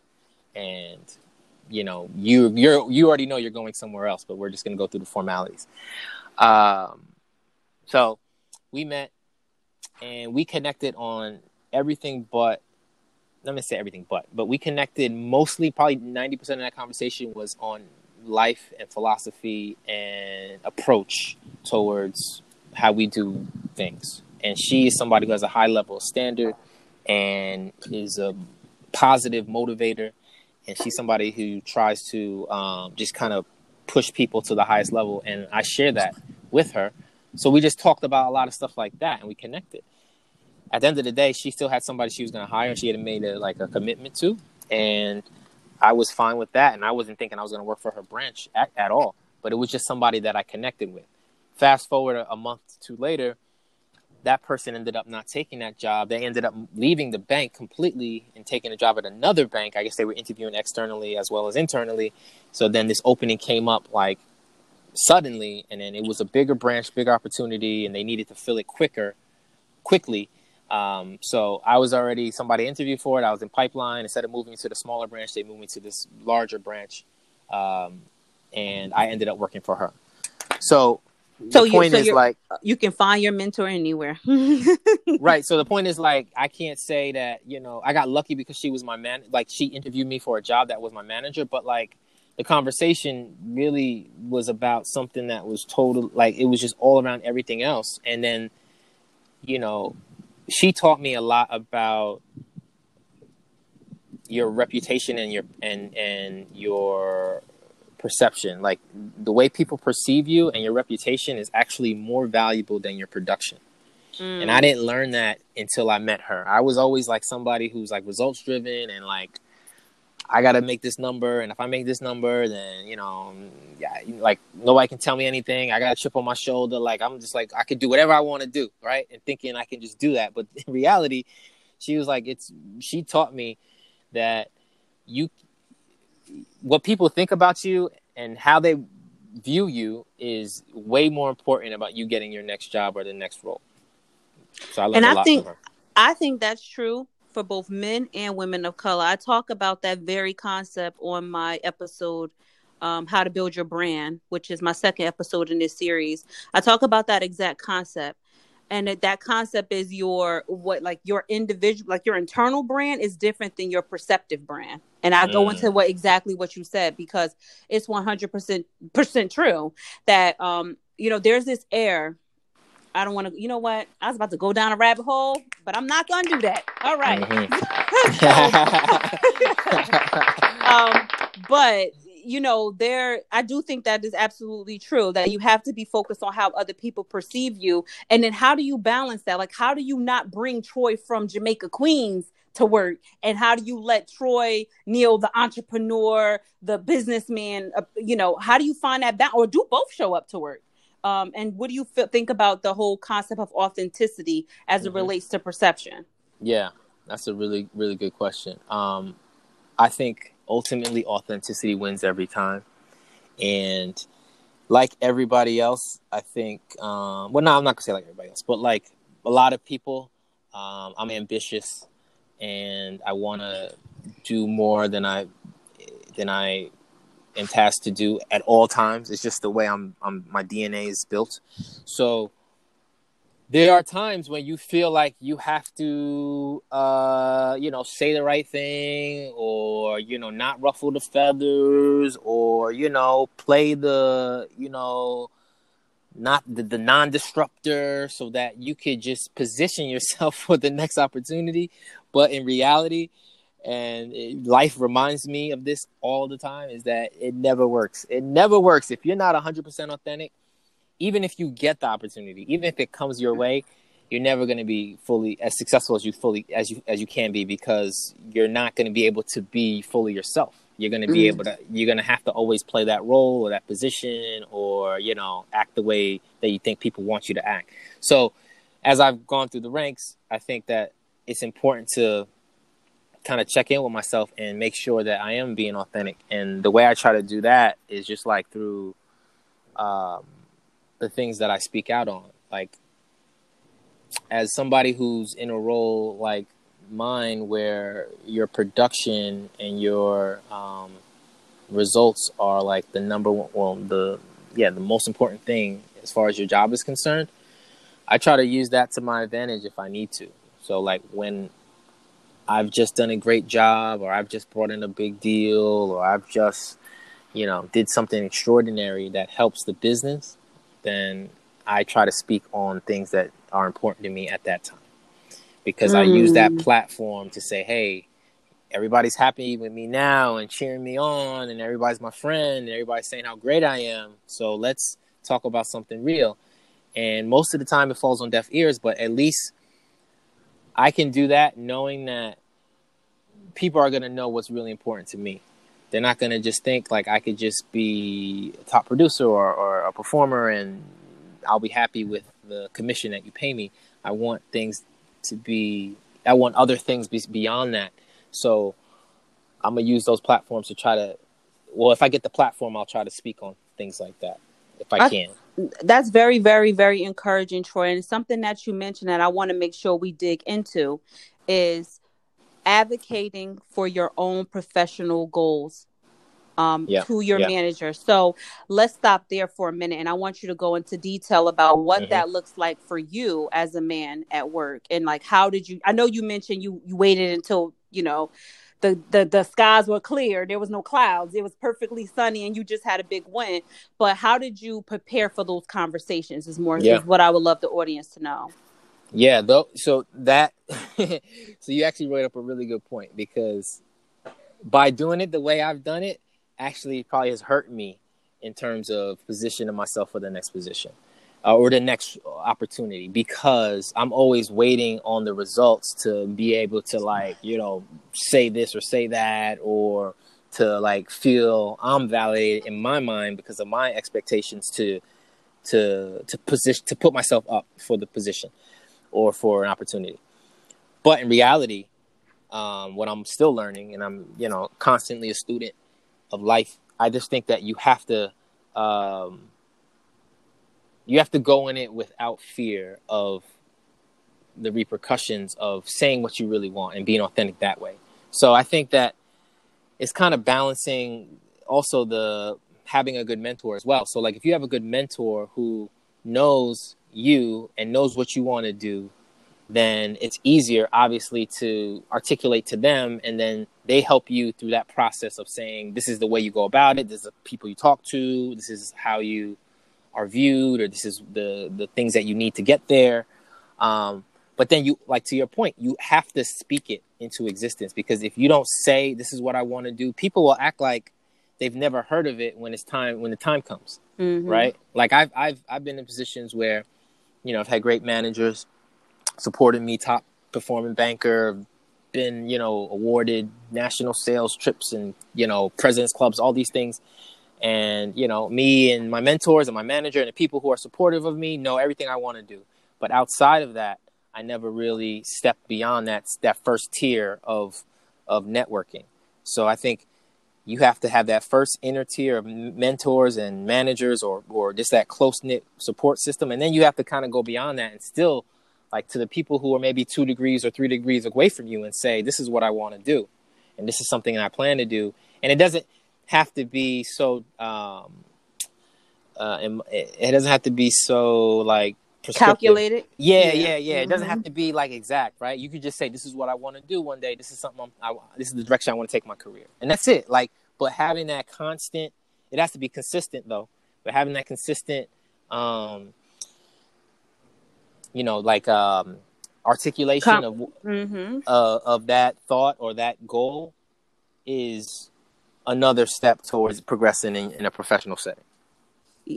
and you know you you're you already know you're going somewhere else but we're just to go through the formalities. Um so we met and we connected on everything but let me say everything but but we connected mostly probably 90% of that conversation was on life and philosophy and approach towards how we do things. And she is somebody who has a high level of standard and is a positive motivator. And she's somebody who tries to um, just kind of push people to the highest level. And i share that with her. So we just talked about a lot of stuff like that and we connected. At the end of the day she still had somebody she was going to hire and she had made a, like a commitment to. And i was fine with that and i wasn't thinking i was going to work for her branch at, at all. But it was just somebody that i connected with. Fast forward a, a month or two later that person ended up not taking that job. They ended up leaving the bank completely and taking a job at another bank. I guess they were interviewing externally as well as internally. So then this opening came up like suddenly, and then it was a bigger branch, bigger opportunity, and they needed to fill it quicker, quickly. Um, so I was already somebody interviewed for it. I was in pipeline. Instead of moving to the smaller branch, they moved me to this larger branch, um, and I ended up working for her. So so the you point so is like you can find your mentor anywhere. Right so the point is like i can't say that you know i got lucky because she was my man like she interviewed me for a job that was my manager but like the conversation really was about something that was total like it was just all around everything else. And then you know she taught me a lot about your reputation and your and and your perception. Like the way people perceive you and your reputation is actually more valuable than your production. Mm. and i didn't learn that until i met her. I was always like somebody who's like results driven and like i gotta make this number and if i make this number then you know yeah like nobody can tell me anything. I got a chip on my shoulder. Like i'm just like i could do whatever i want to do right? And thinking i can just do that. But in reality she was like it's she taught me that you what people think about you and how they view you is way more important about you getting your next job or the next role. So I learned and I think. I think that's true for both men and women of color. I talk about that very concept on my episode um, how to build your brand, which is my second episode in this series. I talk about that exact concept and that, concept is your what like your individual like your internal brand is different than your perceptive brand and i go into Mm. what exactly what you said because it's 100% true that um you know there's this air i don't want to you know what i was about to go down a rabbit hole but i'm not gonna do that all right. Mhm. Um, but you know, there, I do think that is absolutely true that you have to be focused on how other people perceive you. And then how do you balance that? Like, how do you not bring Troy from Jamaica, Queens to work? And how do you let Troy neil the entrepreneur, the businessman, uh, you know, how do you find that balance? Or do both show up to work? Um, and what do you feel, think about the whole concept of authenticity as mm-hmm. it relates to perception? Yeah, that's a really, really good question. Um, I think ultimately authenticity wins every time. And like everybody else, I think, um, well, no, I'm not gonna say like everybody else, but like a lot of people, um, I'm ambitious and I want to do more than I, than I am tasked to do at all times. It's just the way I'm, I'm my DNA is built. So there are times when you feel like you have to uh you know say the right thing or you know not ruffle the feathers or you know play the you know not the, the non-disruptor so that you could just position yourself for the next opportunity. But in reality and it, life reminds me of this all the time is that it never works. It never works. If you're not 100% authentic even if you get the opportunity, even if it comes your way, you're never going to be fully as successful as you fully as you as you can be because you're not going to be able to be fully yourself. You're going to be mm able to you're going to have to always play that role or that position or you know act the way that you think people want you to act. So as I've gone through the ranks, I think that it's important to kind of check in with myself and make sure that I am being authentic. And the way I try to do that is just like through um, the things that I speak out on. Like as somebody who's in a role like mine where your production and your um, results are like the number one well the yeah the most important thing as far as your job is concerned i try to use that to my advantage if i need to so like when i've just done a great job or i've just brought in a big deal or i've just you know did something extraordinary that helps the business then I try to speak on things that are important to me at that time. Because mm. I use that mm. platform to say, hey, everybody's happy with me now and cheering me on, and everybody's my friend, and everybody's saying how great I am. So let's talk about something real. And most of the time it falls on deaf ears, but at least I can do that knowing that people are going to know what's really important to me. They're not going to just think like I could just be a top producer or, or a performer and I'll be happy with the commission that you pay me. I want things to be, I want other things be, beyond that. So I'm going to use those platforms to try to, well, if I get the platform, I'll try to speak on things like that if I, I can. That's very, very, very encouraging, Troy. And something that you mentioned that I want to make sure we dig into is advocating for your own professional goals um, yeah. to your yeah. manager. So let's stop there for a minute. And I want you to go into detail about what mm-hmm. that looks like for you as a man at work. And like, how did you, I know you mentioned you, you waited until, you know, the, the the skies were clear there was no clouds it was perfectly sunny and you just had a big win but how did you prepare for those conversations is more yeah. is what i would love the audience to know yeah, though. So that, so you actually brought up a really good point because by doing it the way I've done it, actually probably has hurt me in terms of positioning myself for the next position uh, or the next opportunity because I'm always waiting on the results to be able to like you know say this or say that or to like feel I'm validated in my mind because of my expectations to to to position to put myself up for the position or for an opportunity. But in reality, um, what I'm still learning, and I'm you know constantly a student of life, I just think that you have to um, you have to go in it without fear of the repercussions of saying what you really want and being authentic that way. So I think that it's kind of balancing also the having a good mentor as well. So like if you have a good mentor who knows you and knows what you want to do, then it's easier, obviously, to articulate to them, and then they help you through that process of saying, "This is the way you go about it. This is the people you talk to. This is how you are viewed, or this is the the things that you need to get there." Um, but then you, like to your point, you have to speak it into existence because if you don't say, "This is what I want to do," people will act like they've never heard of it when it's time when the time comes, Mhm. right? Like I've I've I've been in positions where, you know, I've had great managers supporting me, top performing banker, been you know awarded national sales trips and you know presidents clubs, all these things, and you know me and my mentors and my manager and the people who are supportive of me know everything I want to do. But outside of that, I never really stepped beyond that that first tier of of networking. So I think you have to have that first inner tier of mentors and managers or or just that close knit support system and then you have to kind of go beyond that and still like to the people who are maybe 2 degrees or 3 degrees away from you and say this is what I want to do and this is something I plan to do and it doesn't have to be so um uh it doesn't have to be so like. Calculated. Yeah, Yeah. yeah, yeah. It doesn't have to be like exact, right? You could just say, "This is what I want to do one day. This is something. I'm, I, this is the direction I want to take my career," and that's it. Like, but having that constant, it has to be consistent though. But having that consistent, um, you know, like um, articulation Com- of Mm-hmm. uh, of that thought or that goal is another step towards progressing in, in a professional setting.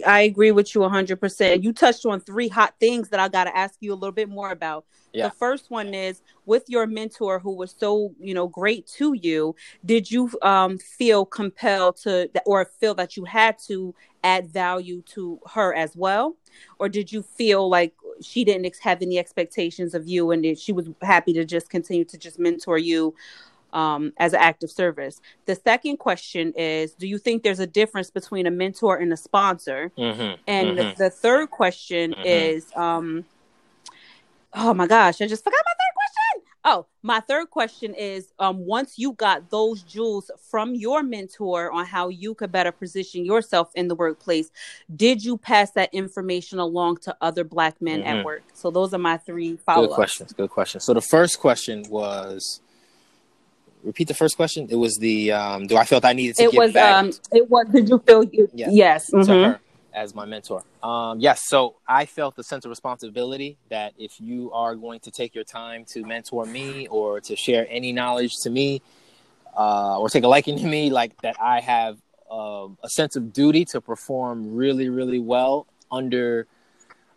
I agree with you 100%. You touched on three hot things that I got to ask you a little bit more about. Yeah. The first one is with your mentor who was so, you know, great to you, did you um feel compelled to or feel that you had to add value to her as well? Or did you feel like she didn't ex- have any expectations of you and that she was happy to just continue to just mentor you um, as an active service? The second question is Do you think there's a difference between a mentor and a sponsor? Mm-hmm. And the, the third question Mhm. is, um, oh my gosh, I just forgot my third question. Oh, my third question is, um, once you got those jewels from your mentor on how you could better position yourself in the workplace, did you pass that information along to other black men at work? So those are my three follow Good questions. Good question. So the first question was, repeat the first question. It was the, um, do I felt I needed to It was, back um, it was. Did you feel you? Yeah. Yes. to mhm. her as my mentor? Um, yes. So I felt a sense of responsibility that if you are going to take your time to mentor me or to share any knowledge to me, uh, or take a liking to me, like that, I have um a sense of duty to perform really, really well under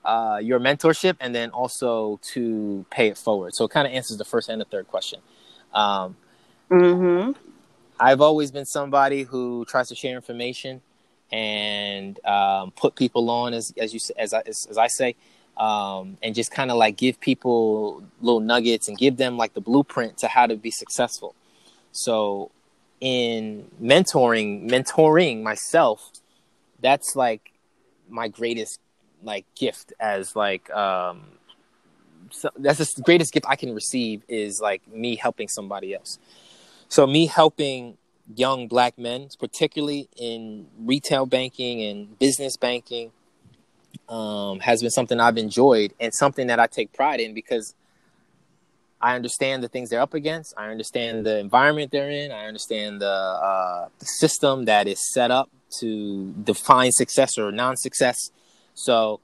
uh, your mentorship, and then also to pay it forward. So it kind of answers the first and the third question. Um, Mhm. I've always been somebody who tries to share information and um, put people on, as as you as I as, as I say, um, and just kind of like give people little nuggets and give them like the blueprint to how to be successful. So, in mentoring, mentoring myself, that's like my greatest like gift as like um so that's the greatest gift I can receive is like me helping somebody else. So me helping young black men, particularly in retail banking and business banking, um, has been something I've enjoyed and something that I take pride in because I understand the things they're up against. I understand the environment they're in. I understand the, uh, the system that is set up to define success or non-success. So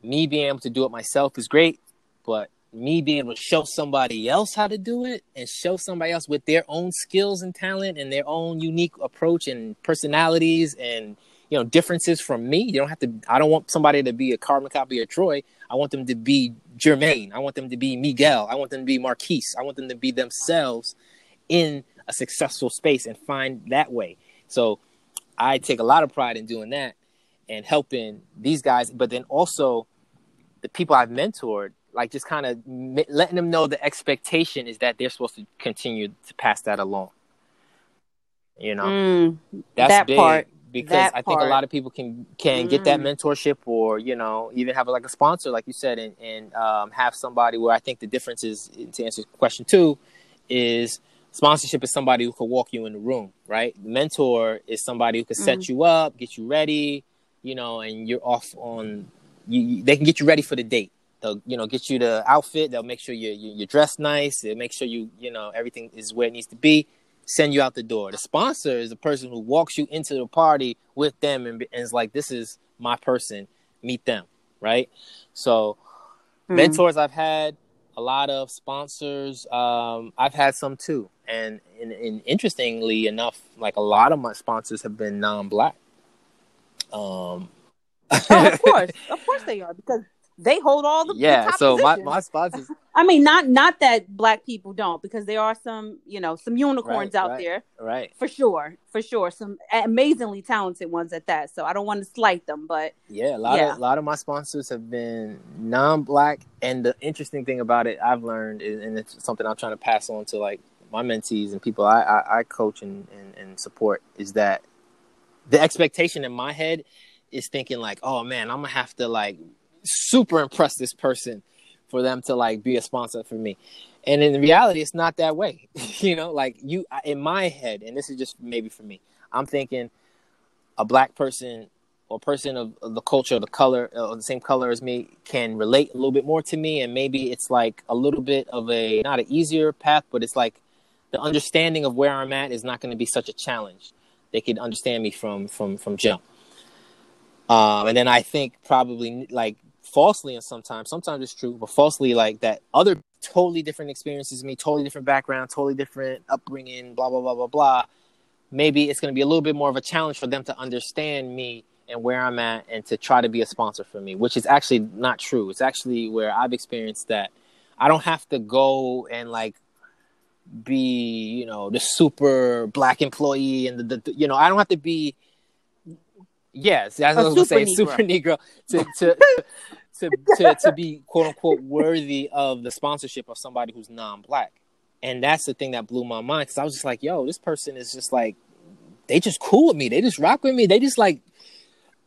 me being able to do it myself is great, but me being able to show somebody else how to do it and show somebody else with their own skills and talent and their own unique approach and personalities and you know differences from me. You don't have to. I don't want somebody to be a carbon copy of Troy. I want them to be Jermaine. I want them to be Miguel. I want them to be Marquise. I want them to be themselves in a successful space and find that way. So I take a lot of pride in doing that and helping these guys, but then also the people I've mentored, like just kind of letting them know the expectation is that they're supposed to continue to pass that along. You know, Mm, that's that big part. because That I think a lot of people can can get that Mm. mentorship or you know even have like a sponsor, like you said, and and um, have somebody where I think the difference is to answer question two is sponsorship is somebody who could walk you in the room, right? Mentor is somebody who could set Mhm. you up, get you ready, you know, and you're off on. You, you, they can get you ready for the date. They'll you know get you the outfit. They'll make sure you you you're dressed nice. They'll make sure you you know everything is where it needs to be. Send you out the door. The sponsor is the person who walks you into the party with them and, and is like, "This is my person. Meet them." Right. So Mm. mentors I've had a lot of sponsors. Um, I've had some too. and, and, and interestingly enough, like a lot of my sponsors have been non-black. Um, oh, of course, of course they are because they hold all the yeah. the so my, positions. my sponsors, I mean, not not that black people don't, because there are some, you know, some unicorns Right, out right. there right? for sure, for sure, some amazingly talented ones at that. So I don't want to slight them, but Yeah, a lot Yeah. of a lot of my sponsors have been non-black, and the interesting thing about it, I've learned, is, and it's something I'm trying to pass on to like my mentees and people I I, I coach and, and and support, is that the expectation in my head is thinking like, oh man, I'm gonna have to like super impress this person for them to like be a sponsor for me. And in reality, it's not that way. you know, like you in my head, and this is just maybe for me. I'm thinking a black person or person of, of the culture, the color, uh, of the same color as me, can relate a little bit more to me, and maybe it's like a little bit of a not an easier path, but it's like the understanding of where I'm at is not going to be such a challenge. They could understand me from from from jump. Um, and then I think probably like falsely, and sometimes sometimes it's true, but falsely like that other totally different experiences, me totally different background, totally different upbringing, blah blah blah blah blah. Maybe it's going to be a little bit more of a challenge for them to understand me and where I'm at, and to try to be a sponsor for me, which is actually not true. It's actually where I've experienced that I don't have to go and like be you know the super black employee and the, the you know I don't have to be yes as I A was gonna say super super negro to to, to to to be quote unquote worthy of the sponsorship of somebody who's non-black. And that's the thing that blew my mind because I was just like yo this person is just like they just cool with me. They just rock with me. They just like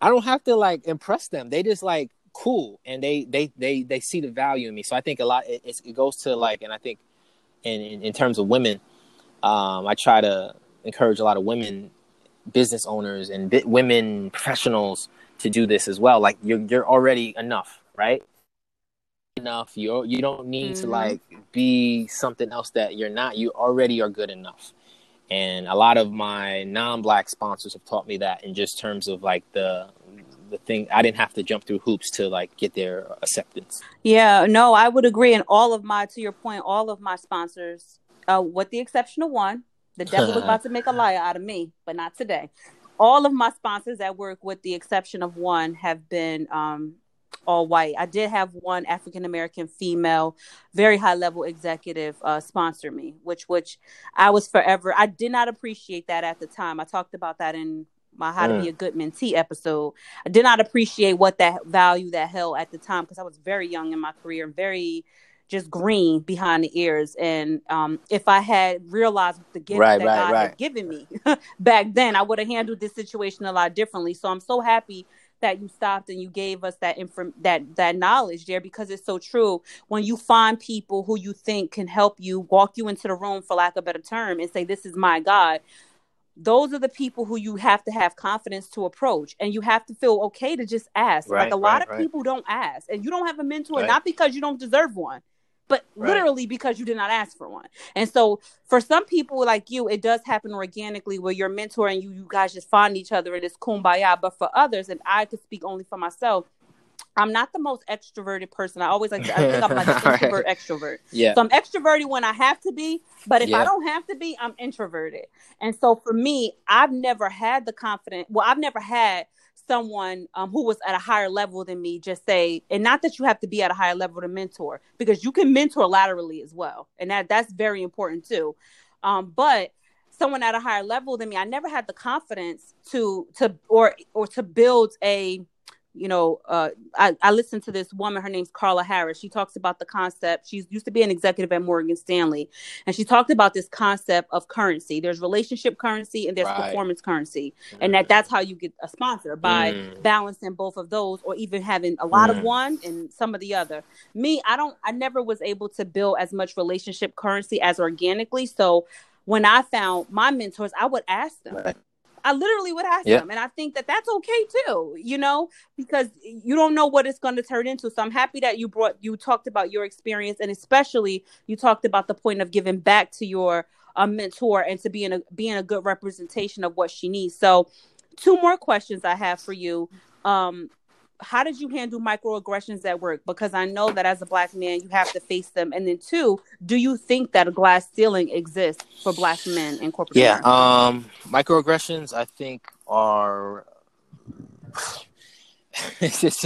I don't have to like impress them. They just like cool. And they they they they see the value in me. So I think a lot it, it goes to like and I think in, in, in terms of women, um, I try to encourage a lot of women business owners and bi- women professionals to do this as well. Like you're you're already enough, right? Enough. You you don't need to Mhm. like be something else that you're not. You already are good enough. And a lot of my non-black sponsors have taught me that in just terms of like the the thing I didn't have to jump through hoops to like get their acceptance. Yeah, no, I would agree. And all of my, to your point, all of my sponsors, uh, with the exception of one, the devil was about to make a liar out of me, but not today. All of my sponsors at work, with the exception of one, have been um, all white. I did have one African American female, very high level executive uh, sponsor me, which which I was forever. I did not appreciate that at the time. I talked about that in my How to Mm. Be a Good Mentee episode. I did not appreciate what that value that held at the time because I was very young in my career and very just green behind the ears. And um, if I had realized the gift Right, that right, God right. had given me back then, I would have handled this situation a lot differently. So I'm so happy that you stopped and you gave us that inform that that knowledge there because it's so true. When you find people who you think can help you walk you into the room, for lack of a better term, and say, "This is my God." those are the people who you have to have confidence to approach and you have to feel okay to just ask Right, like a lot right, of right. people don't ask and you don't have a mentor not because you don't deserve one but Right. literally because you did not ask for one and so for some people like you it does happen organically where your mentor and you you guys just find each other and it's kumbaya but for others and i could speak only for myself i'm not the most extroverted person i always like to, i think i'm like Right. introvert extrovert Yeah. so I'm extroverted when I have to be, but if I don't have to be, I'm introverted. And so for me, I've never had the confidence. Well, I've never had someone um, who was at a higher level than me just say, and not that you have to be at a higher level to mentor, because you can mentor laterally as well, and that that's very important too. Um, but someone at a higher level than me, I never had the confidence to to or or to build a you know, uh, I, I listened to this woman. Her name's Carla Harris. She talks about the concept. She used to be an executive at Morgan Stanley, and she talked about this concept of currency. There's relationship currency and there's Right. performance currency, and that that's how you get a sponsor by Mm. balancing both of those, or even having a lot of Mm. one and some of the other. Me, I don't. I never was able to build as much relationship currency as organically. So when I found my mentors, I would ask them. Right. I literally would ask Yeah. them, and I think that that's okay too. You know, because you don't know what it's going to turn into. So I'm happy that you brought you talked about your experience, and especially you talked about the point of giving back to your uh, mentor and to being a being a good representation of what she needs. So, two more questions I have for you. Um, how did you handle microaggressions at work? Because I know that as a black man, you have to face them. And then two, do you think that a glass ceiling exists for black men in corporate? Yeah, um, microaggressions I think are. it's just,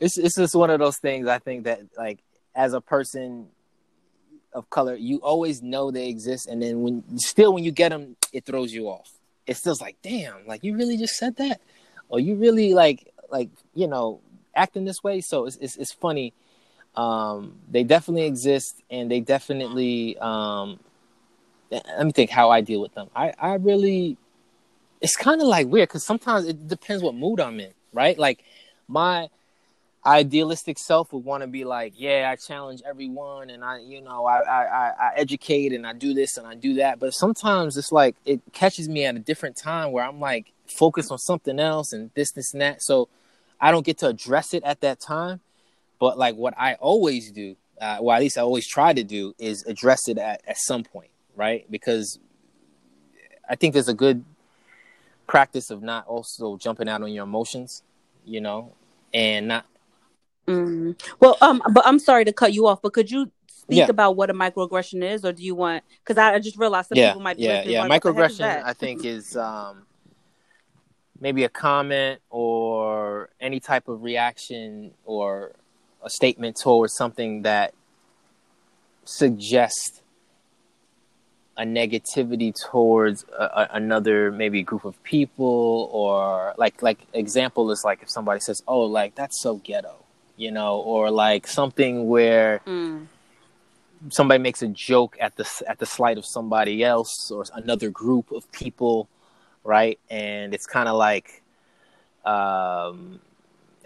it's it's just one of those things. I think that like as a person of color, you always know they exist, and then when still when you get them, it throws you off. It's still like, damn, like you really just said that, or you really like like you know acting this way. So it's it's, it's funny. Um, they definitely exist, and they definitely. Um, let me think how I deal with them. I I really, it's kind of like weird because sometimes it depends what mood I'm in, right? Like my idealistic self would want to be like, yeah, I challenge everyone, and I, you know, I, I, I educate and I do this and I do that. But sometimes it's like it catches me at a different time where I'm like focused on something else and this, this, and that. So I don't get to address it at that time. But like what I always do, uh, well, at least I always try to do, is address it at, at some point, right? Because I think there's a good practice of not also jumping out on your emotions, you know, and not. Mm. Well, um, but I'm sorry to cut you off, but could you speak yeah. about what a microaggression is, or do you want? Because I, I, just realized some yeah, people might be yeah, yeah. Microaggression, I think, is um, maybe a comment or any type of reaction or a statement towards something that suggests a negativity towards a, a, another maybe group of people or like like example is like if somebody says oh like that's so ghetto you know or like something where mm. somebody makes a joke at the at the slight of somebody else or another group of people right? And it's kind of like, um,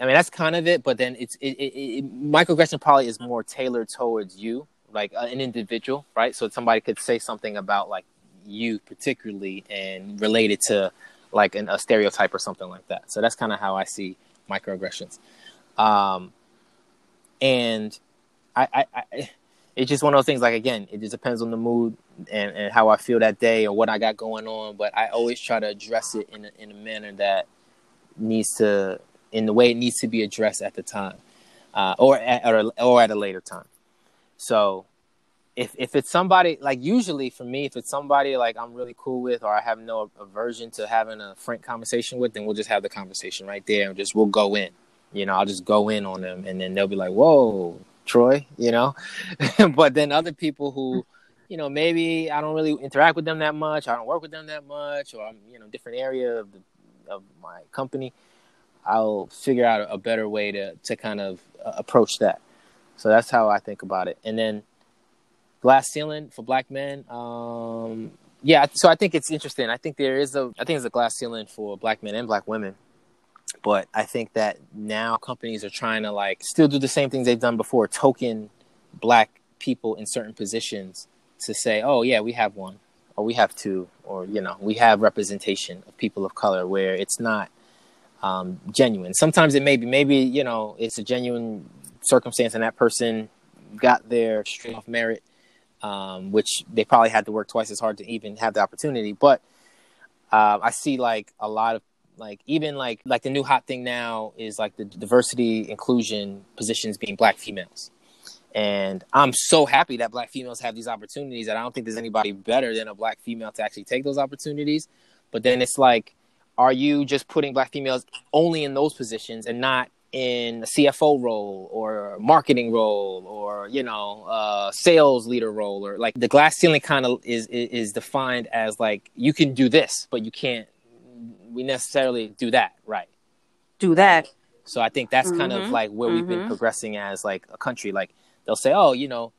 I mean, that's kind of it. But then it's it, it, it, microaggression probably is more tailored towards you, like uh, an individual, right? So somebody could say something about like you particularly and related to like an, a stereotype or something like that. So that's kind of how I see microaggressions. Um, and I, I, I it's just one of those things. Like again, it just depends on the mood and, and how I feel that day or what I got going on. But I always try to address it in a, in a manner that needs to, in the way it needs to be addressed at the time, uh, or at or, or at a later time. So, if if it's somebody like usually for me, if it's somebody like I'm really cool with or I have no aversion to having a frank conversation with, then we'll just have the conversation right there and just we'll go in. You know, I'll just go in on them, and then they'll be like, "Whoa." Troy, you know. but then other people who, you know, maybe I don't really interact with them that much, I don't work with them that much, or I'm, you know, different area of the of my company, I'll figure out a better way to to kind of uh, approach that. So that's how I think about it. And then glass ceiling for black men. Um, yeah, so I think it's interesting. I think there is a I think there's a glass ceiling for black men and black women but I think that now companies are trying to like still do the same things they've done before, token black people in certain positions to say, oh yeah, we have one, or we have two, or you know, we have representation of people of color where it's not um, genuine. Sometimes it may be, maybe you know, it's a genuine circumstance, and that person got there straight off merit, um, which they probably had to work twice as hard to even have the opportunity. But uh, I see like a lot of like even like like the new hot thing now is like the diversity inclusion positions being black females. And i'm so happy that black females have these opportunities that i don't think there's anybody better than a black female to actually take those opportunities. But then it's like are you just putting black females only in those positions and not in a CFO role or marketing role or you know a sales leader role? Or like the glass ceiling kind of is, is is defined as like you can do this but you can't we necessarily do that right. Do that. So I think that's mm-hmm. kind of mm-hmm. like where mm-hmm. we've been mm-hmm. progressing as like a country. Like they'll say, oh, you know,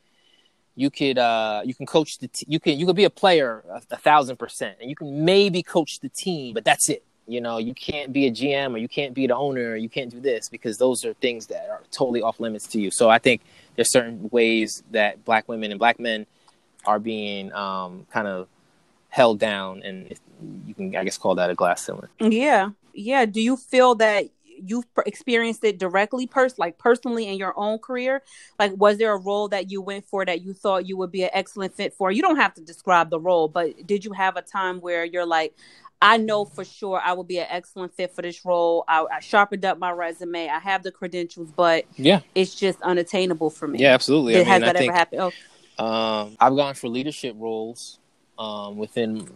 you could uh you can coach the t- you can you could be a player a, a thousand percent and you can maybe coach the team, but that's it. You know, you can't be a GM or you can't be the owner or you can't do this because those are things that are totally off limits to you. So I think there's certain ways that black women and black men are being um, kind of held down and you can i guess call that a glass ceiling yeah yeah do you feel that you've experienced it directly pers- like personally in your own career like was there a role that you went for that you thought you would be an excellent fit for you don't have to describe the role but did you have a time where you're like I know for sure I will be an excellent fit for this role. I, I, sharpened up my resume. I have the credentials, but yeah, it's just unattainable for me. Yeah, absolutely. Did, I mean, has that I ever happened? Oh. Um, I've gone for leadership roles um, within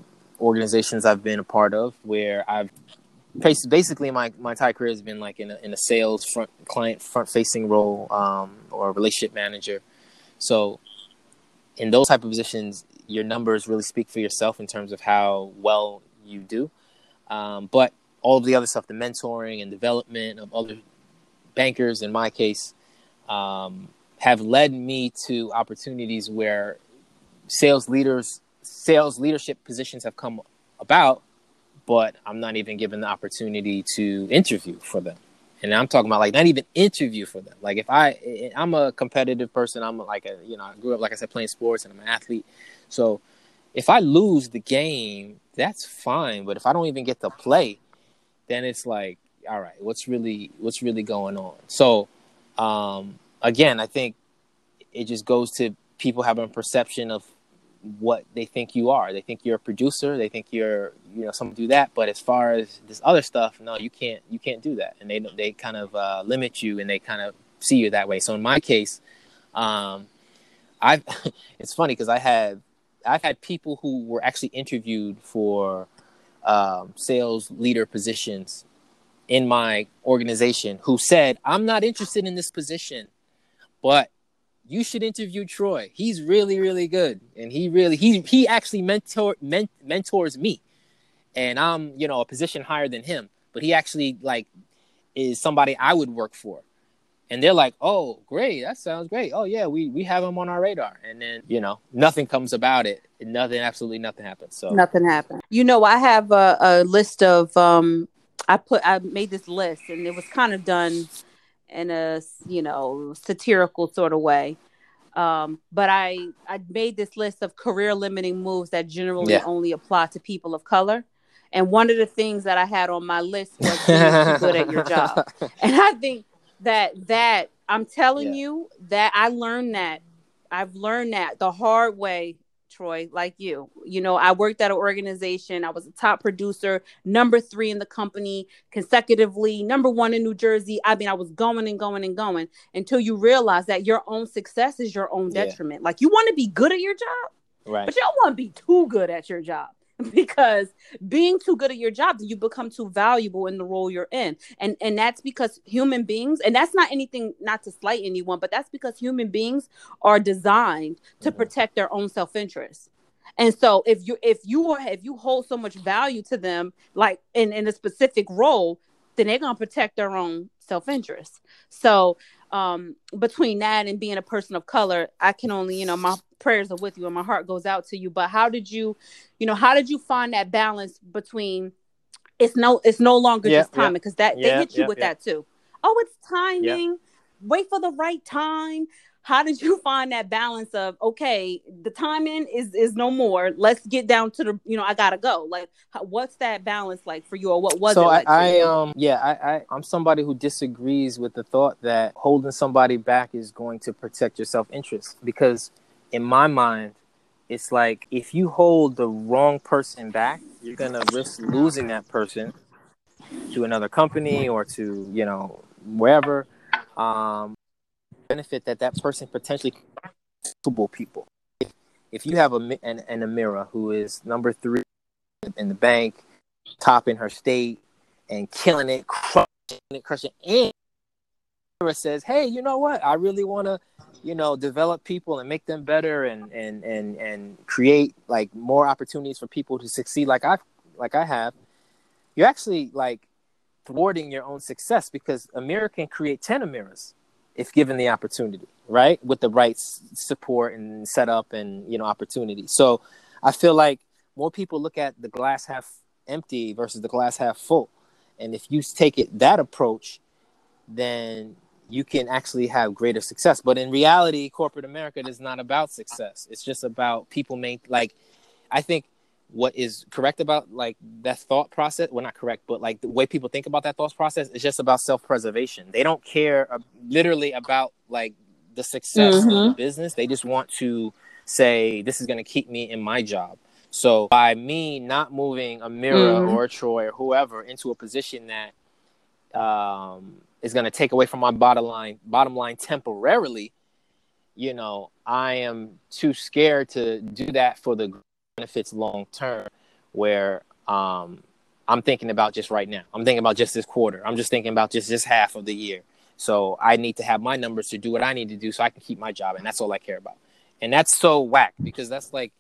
organizations I've been a part of, where I've basically my, my entire career has been like in a, in a sales front client front facing role um, or relationship manager. So in those type of positions, your numbers really speak for yourself in terms of how well you do. Um, but all of the other stuff, the mentoring and development of other bankers, in my case, um, have led me to opportunities where sales leaders, sales leadership positions have come about, but I'm not even given the opportunity to interview for them. And I'm talking about like not even interview for them. Like if I, I'm a competitive person. I'm like a, you know, I grew up like I said playing sports and I'm an athlete. So if I lose the game, that's fine. But if I don't even get to play, then it's like, all right, what's really what's really going on? So um, again, I think it just goes to people having a perception of what they think you are. They think you're a producer. They think you're you know someone do that. But as far as this other stuff, no, you can't you can't do that. And they they kind of uh, limit you and they kind of see you that way. So in my case, um, I've it's funny because I had I've had people who were actually interviewed for um, sales leader positions in my organization who said, "I'm not interested in this position, but you should interview Troy. He's really, really good, and he really he he actually mentor men, mentors me, and I'm you know a position higher than him, but he actually like is somebody I would work for." and they're like, "Oh, great, that sounds great. Oh yeah, we we have him on our radar." And then you know, nothing comes about it. Nothing, absolutely nothing happens. So nothing happened. You know, I have a, a list of um, I put I made this list, and it was kind of done in a you know satirical sort of way. Um, but I I made this list of career limiting moves that generally yeah. only apply to people of color. And one of the things that I had on my list was being good at your job. And I think that that I'm telling yeah. you that I learned that. I've learned that the hard way, Troy, like you. You know, I worked at an organization. I was a top producer, number three in the company consecutively, number one in New Jersey. I mean, I was going and going and going until you realize that your own success is your own detriment. Yeah. Like you want to be good at your job, right? But you don't want to be too good at your job. because being too good at your job you become too valuable in the role you're in. And and that's because human beings and that's not anything not to slight anyone but that's because human beings are designed to mm-hmm. protect their own self-interest. And so if you if you are if you hold so much value to them like in in a specific role then they're going to protect their own self-interest. So um between that and being a person of color i can only you know my prayers are with you and my heart goes out to you. But how did you you know how did you find that balance between it's no it's no longer yeah, just timing because yeah. that they hit you with that too. Oh it's timing. Wait for the right time. How did you find that balance of okay the timing is is no more. Let's get down to the you know i gotta go. Like what's that balance like for you or what was so it like I, I um yeah I, I i'm somebody who disagrees with the thought that holding somebody back is going to protect your self-interest because in my mind, it's like if you hold the wrong person back, you're gonna risk losing that person to another company or to you know wherever. Um, benefit that that person potentially multiple people. If, you have a an, an Amira who is number three in the bank, top in her state, and killing it, crushing it, crushing, and says, "Hey, you know what? I really want to you know develop people and make them better and and and and create like more opportunities for people to succeed like i like i have. You're actually like thwarting your own success because Amira can create 10 Amiras if given the opportunity right? With the right support and setup and you know opportunity. So i feel like more people look at the glass half empty versus the glass half full. And if you take it that approach then you can actually have greater success. But in reality, corporate America is not about success. It's just about people make like I think what is correct about like that thought process well not correct but like the way people think about that thought process is just about self-preservation they don't care uh, literally about like the success mm-hmm. of the business they just want to say this is going to keep me in my job So by me not moving Amira mm-hmm. or a Troy or whoever into a position that um, is going to take away from my bottom line, bottom line temporarily, you know, I am too scared to do that for the benefits long term. Where um, I'm thinking about just right now. I'm thinking about just this quarter. I'm just thinking about just this half of the year. So I need to have my numbers to do what I need to do so I can keep my job, and that's all I care about. And that's so whack because that's like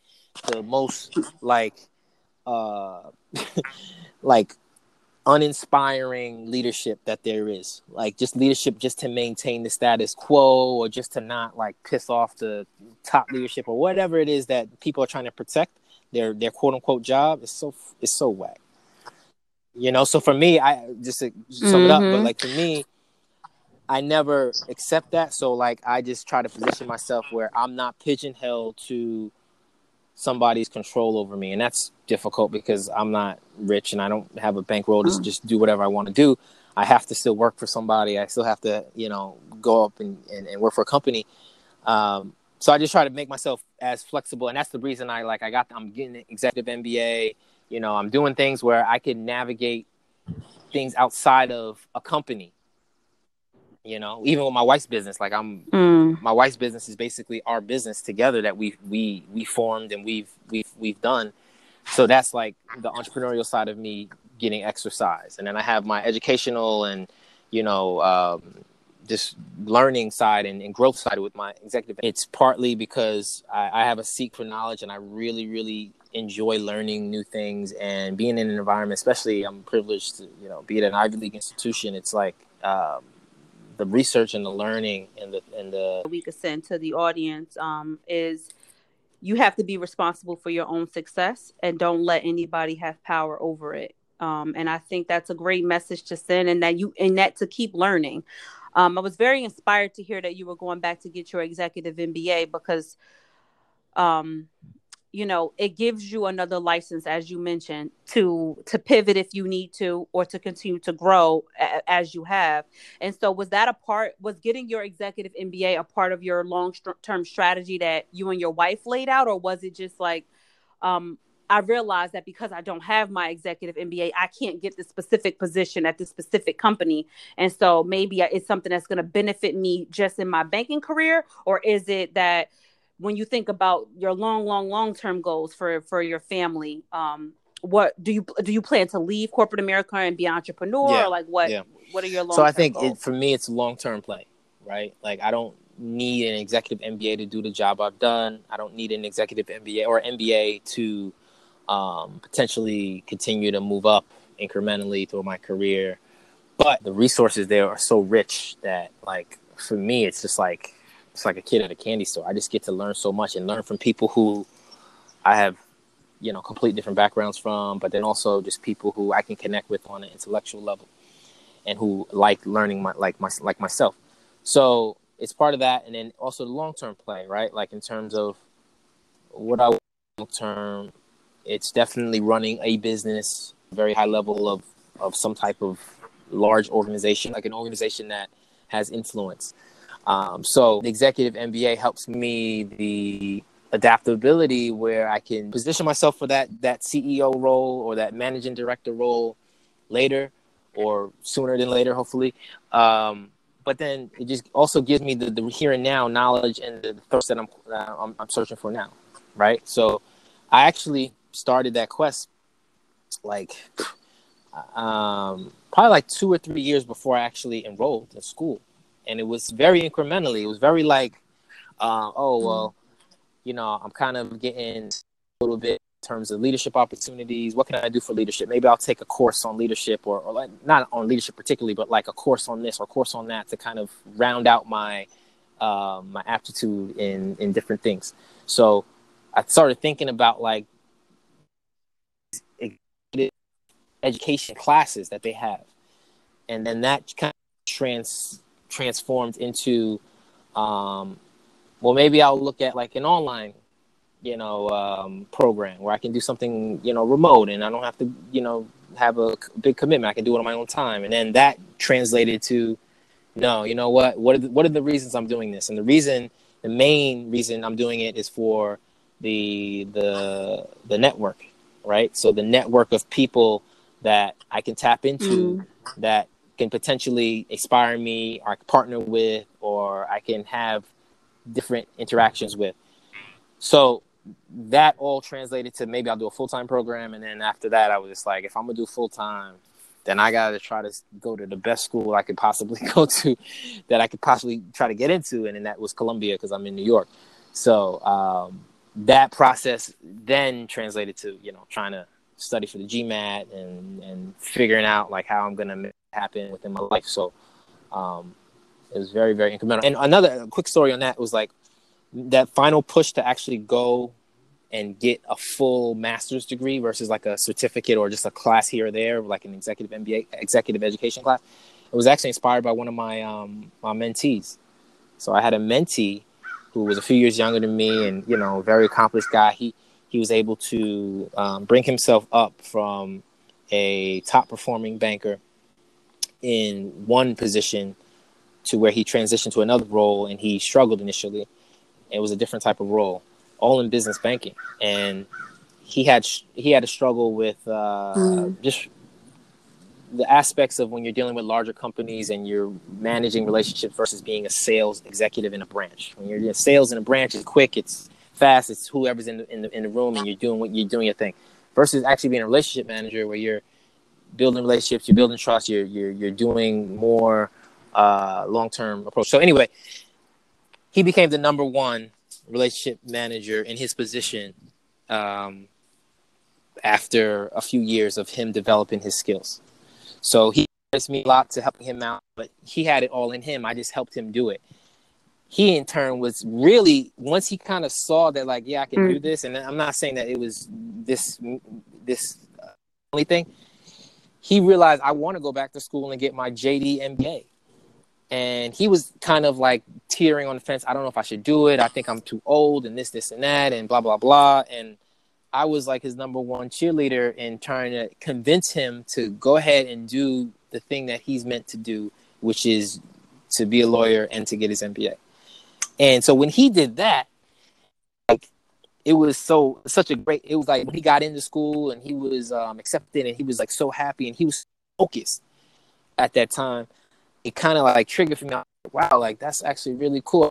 the most like uh like uninspiring leadership that there is. Like just leadership just to maintain the status quo or just to not like piss off the top leadership or whatever it is that people are trying to protect their their quote unquote job is so is so whack. You know, so for me, I just to sum mm-hmm. it up, but mm-hmm. like for me, I never accept that. So like I just try to position myself where I'm not pigeonholed to somebody's control over me, and that's difficult because I'm not rich and I don't have a bankroll to mm. just do whatever I want to do. I have to still work for somebody. I still have to, you know, go up and, and, and work for a company. Um, so I just try to make myself as flexible, and that's the reason I like I got I'm getting an executive MBA. You know, I'm doing things where I can navigate things outside of a company you know even with my wife's business like i'm mm. my wife's business is basically our business together that we we we formed and we've we've we've done. So that's like the entrepreneurial side of me getting exercise. And then i have my educational and you know um, just learning side and, and, growth side with my executive. It's partly because I, I have a seek for knowledge and i really really enjoy learning new things and being in an environment especially i'm privileged to you know be at an ivy league institution. It's like um, the research and the learning and the and the we could send to the audience um, is you have to be responsible for your own success and don't let anybody have power over it. Um, and I think that's a great message to send, and that you and that to keep learning. Um, I was very inspired to hear that you were going back to get your executive MBA because um, you know it gives you another license as you mentioned to to pivot if you need to or to continue to grow a, as you have and so was that a part was getting your executive mba a part of your long term strategy that you and your wife laid out or was it just like um I realized that because I don't have my executive MBA, I can't get the specific position at this specific company. And so maybe it's something that's going to benefit me just in my banking career, or is it that when you think about your long, long, long term goals for for your family, um, what do you do? You plan to leave corporate America and be an entrepreneur? Yeah, like what? Yeah. What are your long? So I think it, for me, it's long term play, right? Like I don't need an executive MBA to do the job I've done. I don't need an executive MBA or MBA to um, potentially continue to move up incrementally through my career. But the resources there are so rich that, like, for me, it's just like it's like a kid at a candy store. I just get to learn so much and learn from people who I have, you know, complete different backgrounds from, but then also just people who I can connect with on an intellectual level and who like learning my like my like myself. So it's part of that, and then also the long term play, right? Like in terms of what I long term, it's definitely running a business, very high level of of some type of large organization, like an organization that has influence. Um, so the executive MBA helps me the adaptability where I can position myself for that that CEO role or that managing director role later or sooner than later, hopefully. Um, but then it just also gives me the, the here and now knowledge and the thirst that I'm, uh, I'm, I'm searching for now, right? So I actually started that quest like um, probably like two or three years before I actually enrolled in school and it was very incrementally. It was very like, uh, oh mm-hmm. well, you know, I'm kind of getting a little bit in terms of leadership opportunities. What can I do for leadership? Maybe I'll take a course on leadership, or, or like not on leadership particularly, but like a course on this or course on that to kind of round out my uh, my aptitude in in different things. So I started thinking about like education classes that they have, and then that kind of trans transformed into um, well maybe i'll look at like an online you know um, program where i can do something you know remote and i don't have to you know have a big commitment i can do it on my own time and then that translated to no you know what what are the, what are the reasons i'm doing this and the reason the main reason i'm doing it is for the the the network, right? So the network of people that I can tap into mm. that can potentially inspire me or partner with or I can have different interactions with. So that all translated to maybe I'll do a full time program and then after that I was just like if I'm gonna do full time then I gotta try to go to the best school I could possibly go to that I could possibly try to get into and then that was Columbia because I'm in New York. So um, that process then translated to you know trying to study for the GMAT and and figuring out like how I'm gonna make it happen within my life. So um, it was very very incremental. And another quick story on that was like that final push to actually go and get a full master's degree versus like a certificate or just a class here or there, like an executive MBA, executive education class. It was actually inspired by one of my um, my mentees. So I had a mentee who was a few years younger than me and you know very accomplished guy he he was able to um, bring himself up from a top performing banker in one position to where he transitioned to another role and he struggled initially it was a different type of role all in business banking and he had he had a struggle with uh, mm. just the aspects of when you're dealing with larger companies and you're managing relationships versus being a sales executive in a branch. When you're in sales in a branch, it's quick, it's fast, it's whoever's in the, in the in the room and you're doing what you're doing your thing. Versus actually being a relationship manager where you're building relationships, you're building trust, you're you're you're doing more uh, long term approach. So anyway, he became the number one relationship manager in his position um, after a few years of him developing his skills. So he inspires me a lot to helping him out, but he had it all in him. I just helped him do it. He in turn was really once he kind of saw that like yeah I can mm. do this, and I'm not saying that it was this this uh, only thing. He realized I want to go back to school and get my JD MBA, and he was kind of like teetering on the fence. I don't know if I should do it. I think I'm too old, and this, this, and that, and blah blah blah. And I was like his number one cheerleader in trying to convince him to go ahead and do the thing that he's meant to do, which is to be a lawyer and to get his MBA. And so when he did that, it was so such a great. It was like when he got into school and he was um, accepted and he was like so happy and he was focused at that time. It kind of like triggered for me. Wow, like that's actually really cool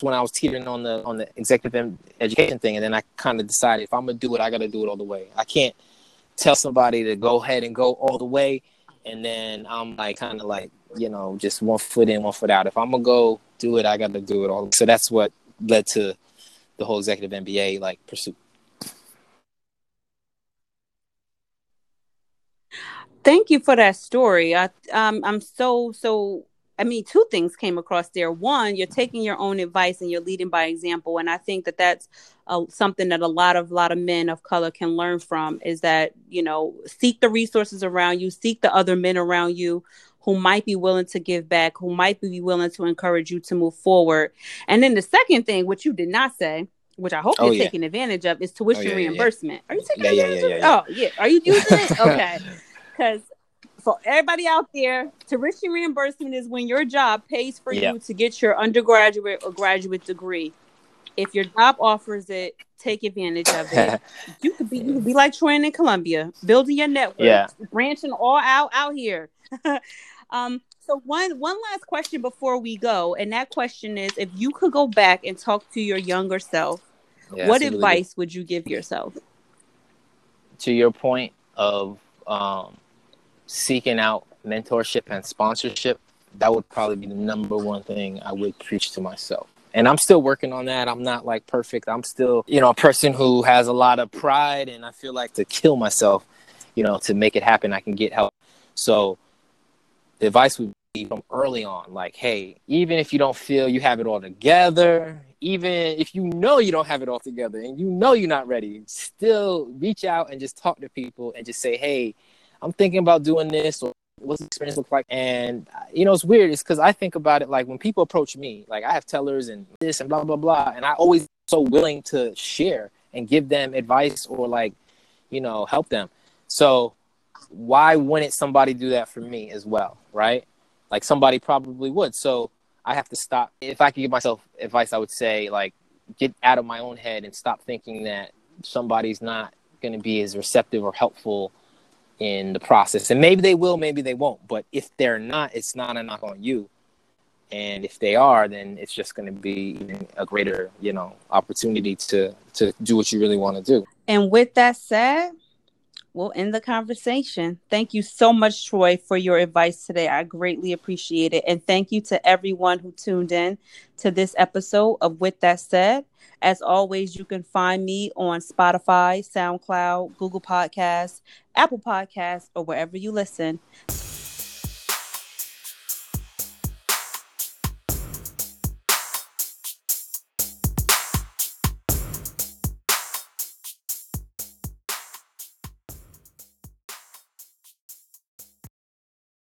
when I was teetering on the on the executive education thing, and then I kind of decided if I'm gonna do it, I got to do it all the way. I can't tell somebody to go ahead and go all the way, and then I'm like kind of like you know just one foot in, one foot out. If I'm gonna go do it, I got to do it all. So that's what led to the whole executive MBA like pursuit. Thank you for that story. I um I'm so so I mean, two things came across there. One, you're taking your own advice and you're leading by example, and I think that that's uh, something that a lot of a lot of men of color can learn from. Is that you know seek the resources around you, seek the other men around you who might be willing to give back, who might be willing to encourage you to move forward. And then the second thing, which you did not say, which I hope oh, you're yeah. taking advantage of, is tuition oh, yeah, reimbursement. Yeah, Are you taking advantage of? Oh yeah, are you using it? Okay, because for everybody out there, tuition reimbursement is when your job pays for you to get your undergraduate or graduate degree. If your job offers it, take advantage of it. you could be you could be like Troy in Columbia, building your network, branching all out out here. um, so one one last question before we go, and that question is: If you could go back and talk to your younger self, yeah, what advice would you give yourself? To your point of um, seeking out mentorship and sponsorship, that would probably be the number one thing I would preach to myself. And I'm still working on that. I'm not like perfect. I'm still, you know, a person who has a lot of pride and I feel like to kill myself, you know, to make it happen, I can get help. So the advice would be from early on, like, hey, even if you don't feel you have it all together, even if you know you don't have it all together and you know you're not ready, still reach out and just talk to people and just say, hey, I'm thinking about doing this or what's the experience look like? And you know, it's weird. It's because I think about it like when people approach me, like I have tellers and this and blah blah blah, and I always so willing to share and give them advice or like, you know, help them. So why wouldn't somebody do that for me as well, right? Like somebody probably would. So I have to stop. If I could give myself advice, I would say like get out of my own head and stop thinking that somebody's not going to be as receptive or helpful in the process. And maybe they will, maybe they won't. But if they're not, it's not a knock on you. And if they are, then it's just going to be a greater, you know, opportunity to to do what you really want to do. And with that said, we'll end the conversation. Thank you so much, Troy, for your advice today. I greatly appreciate it. And thank you to everyone who tuned in to this episode of With That Said. As always, you can find me on Spotify, SoundCloud, Google Podcasts, Apple Podcasts, or wherever you listen.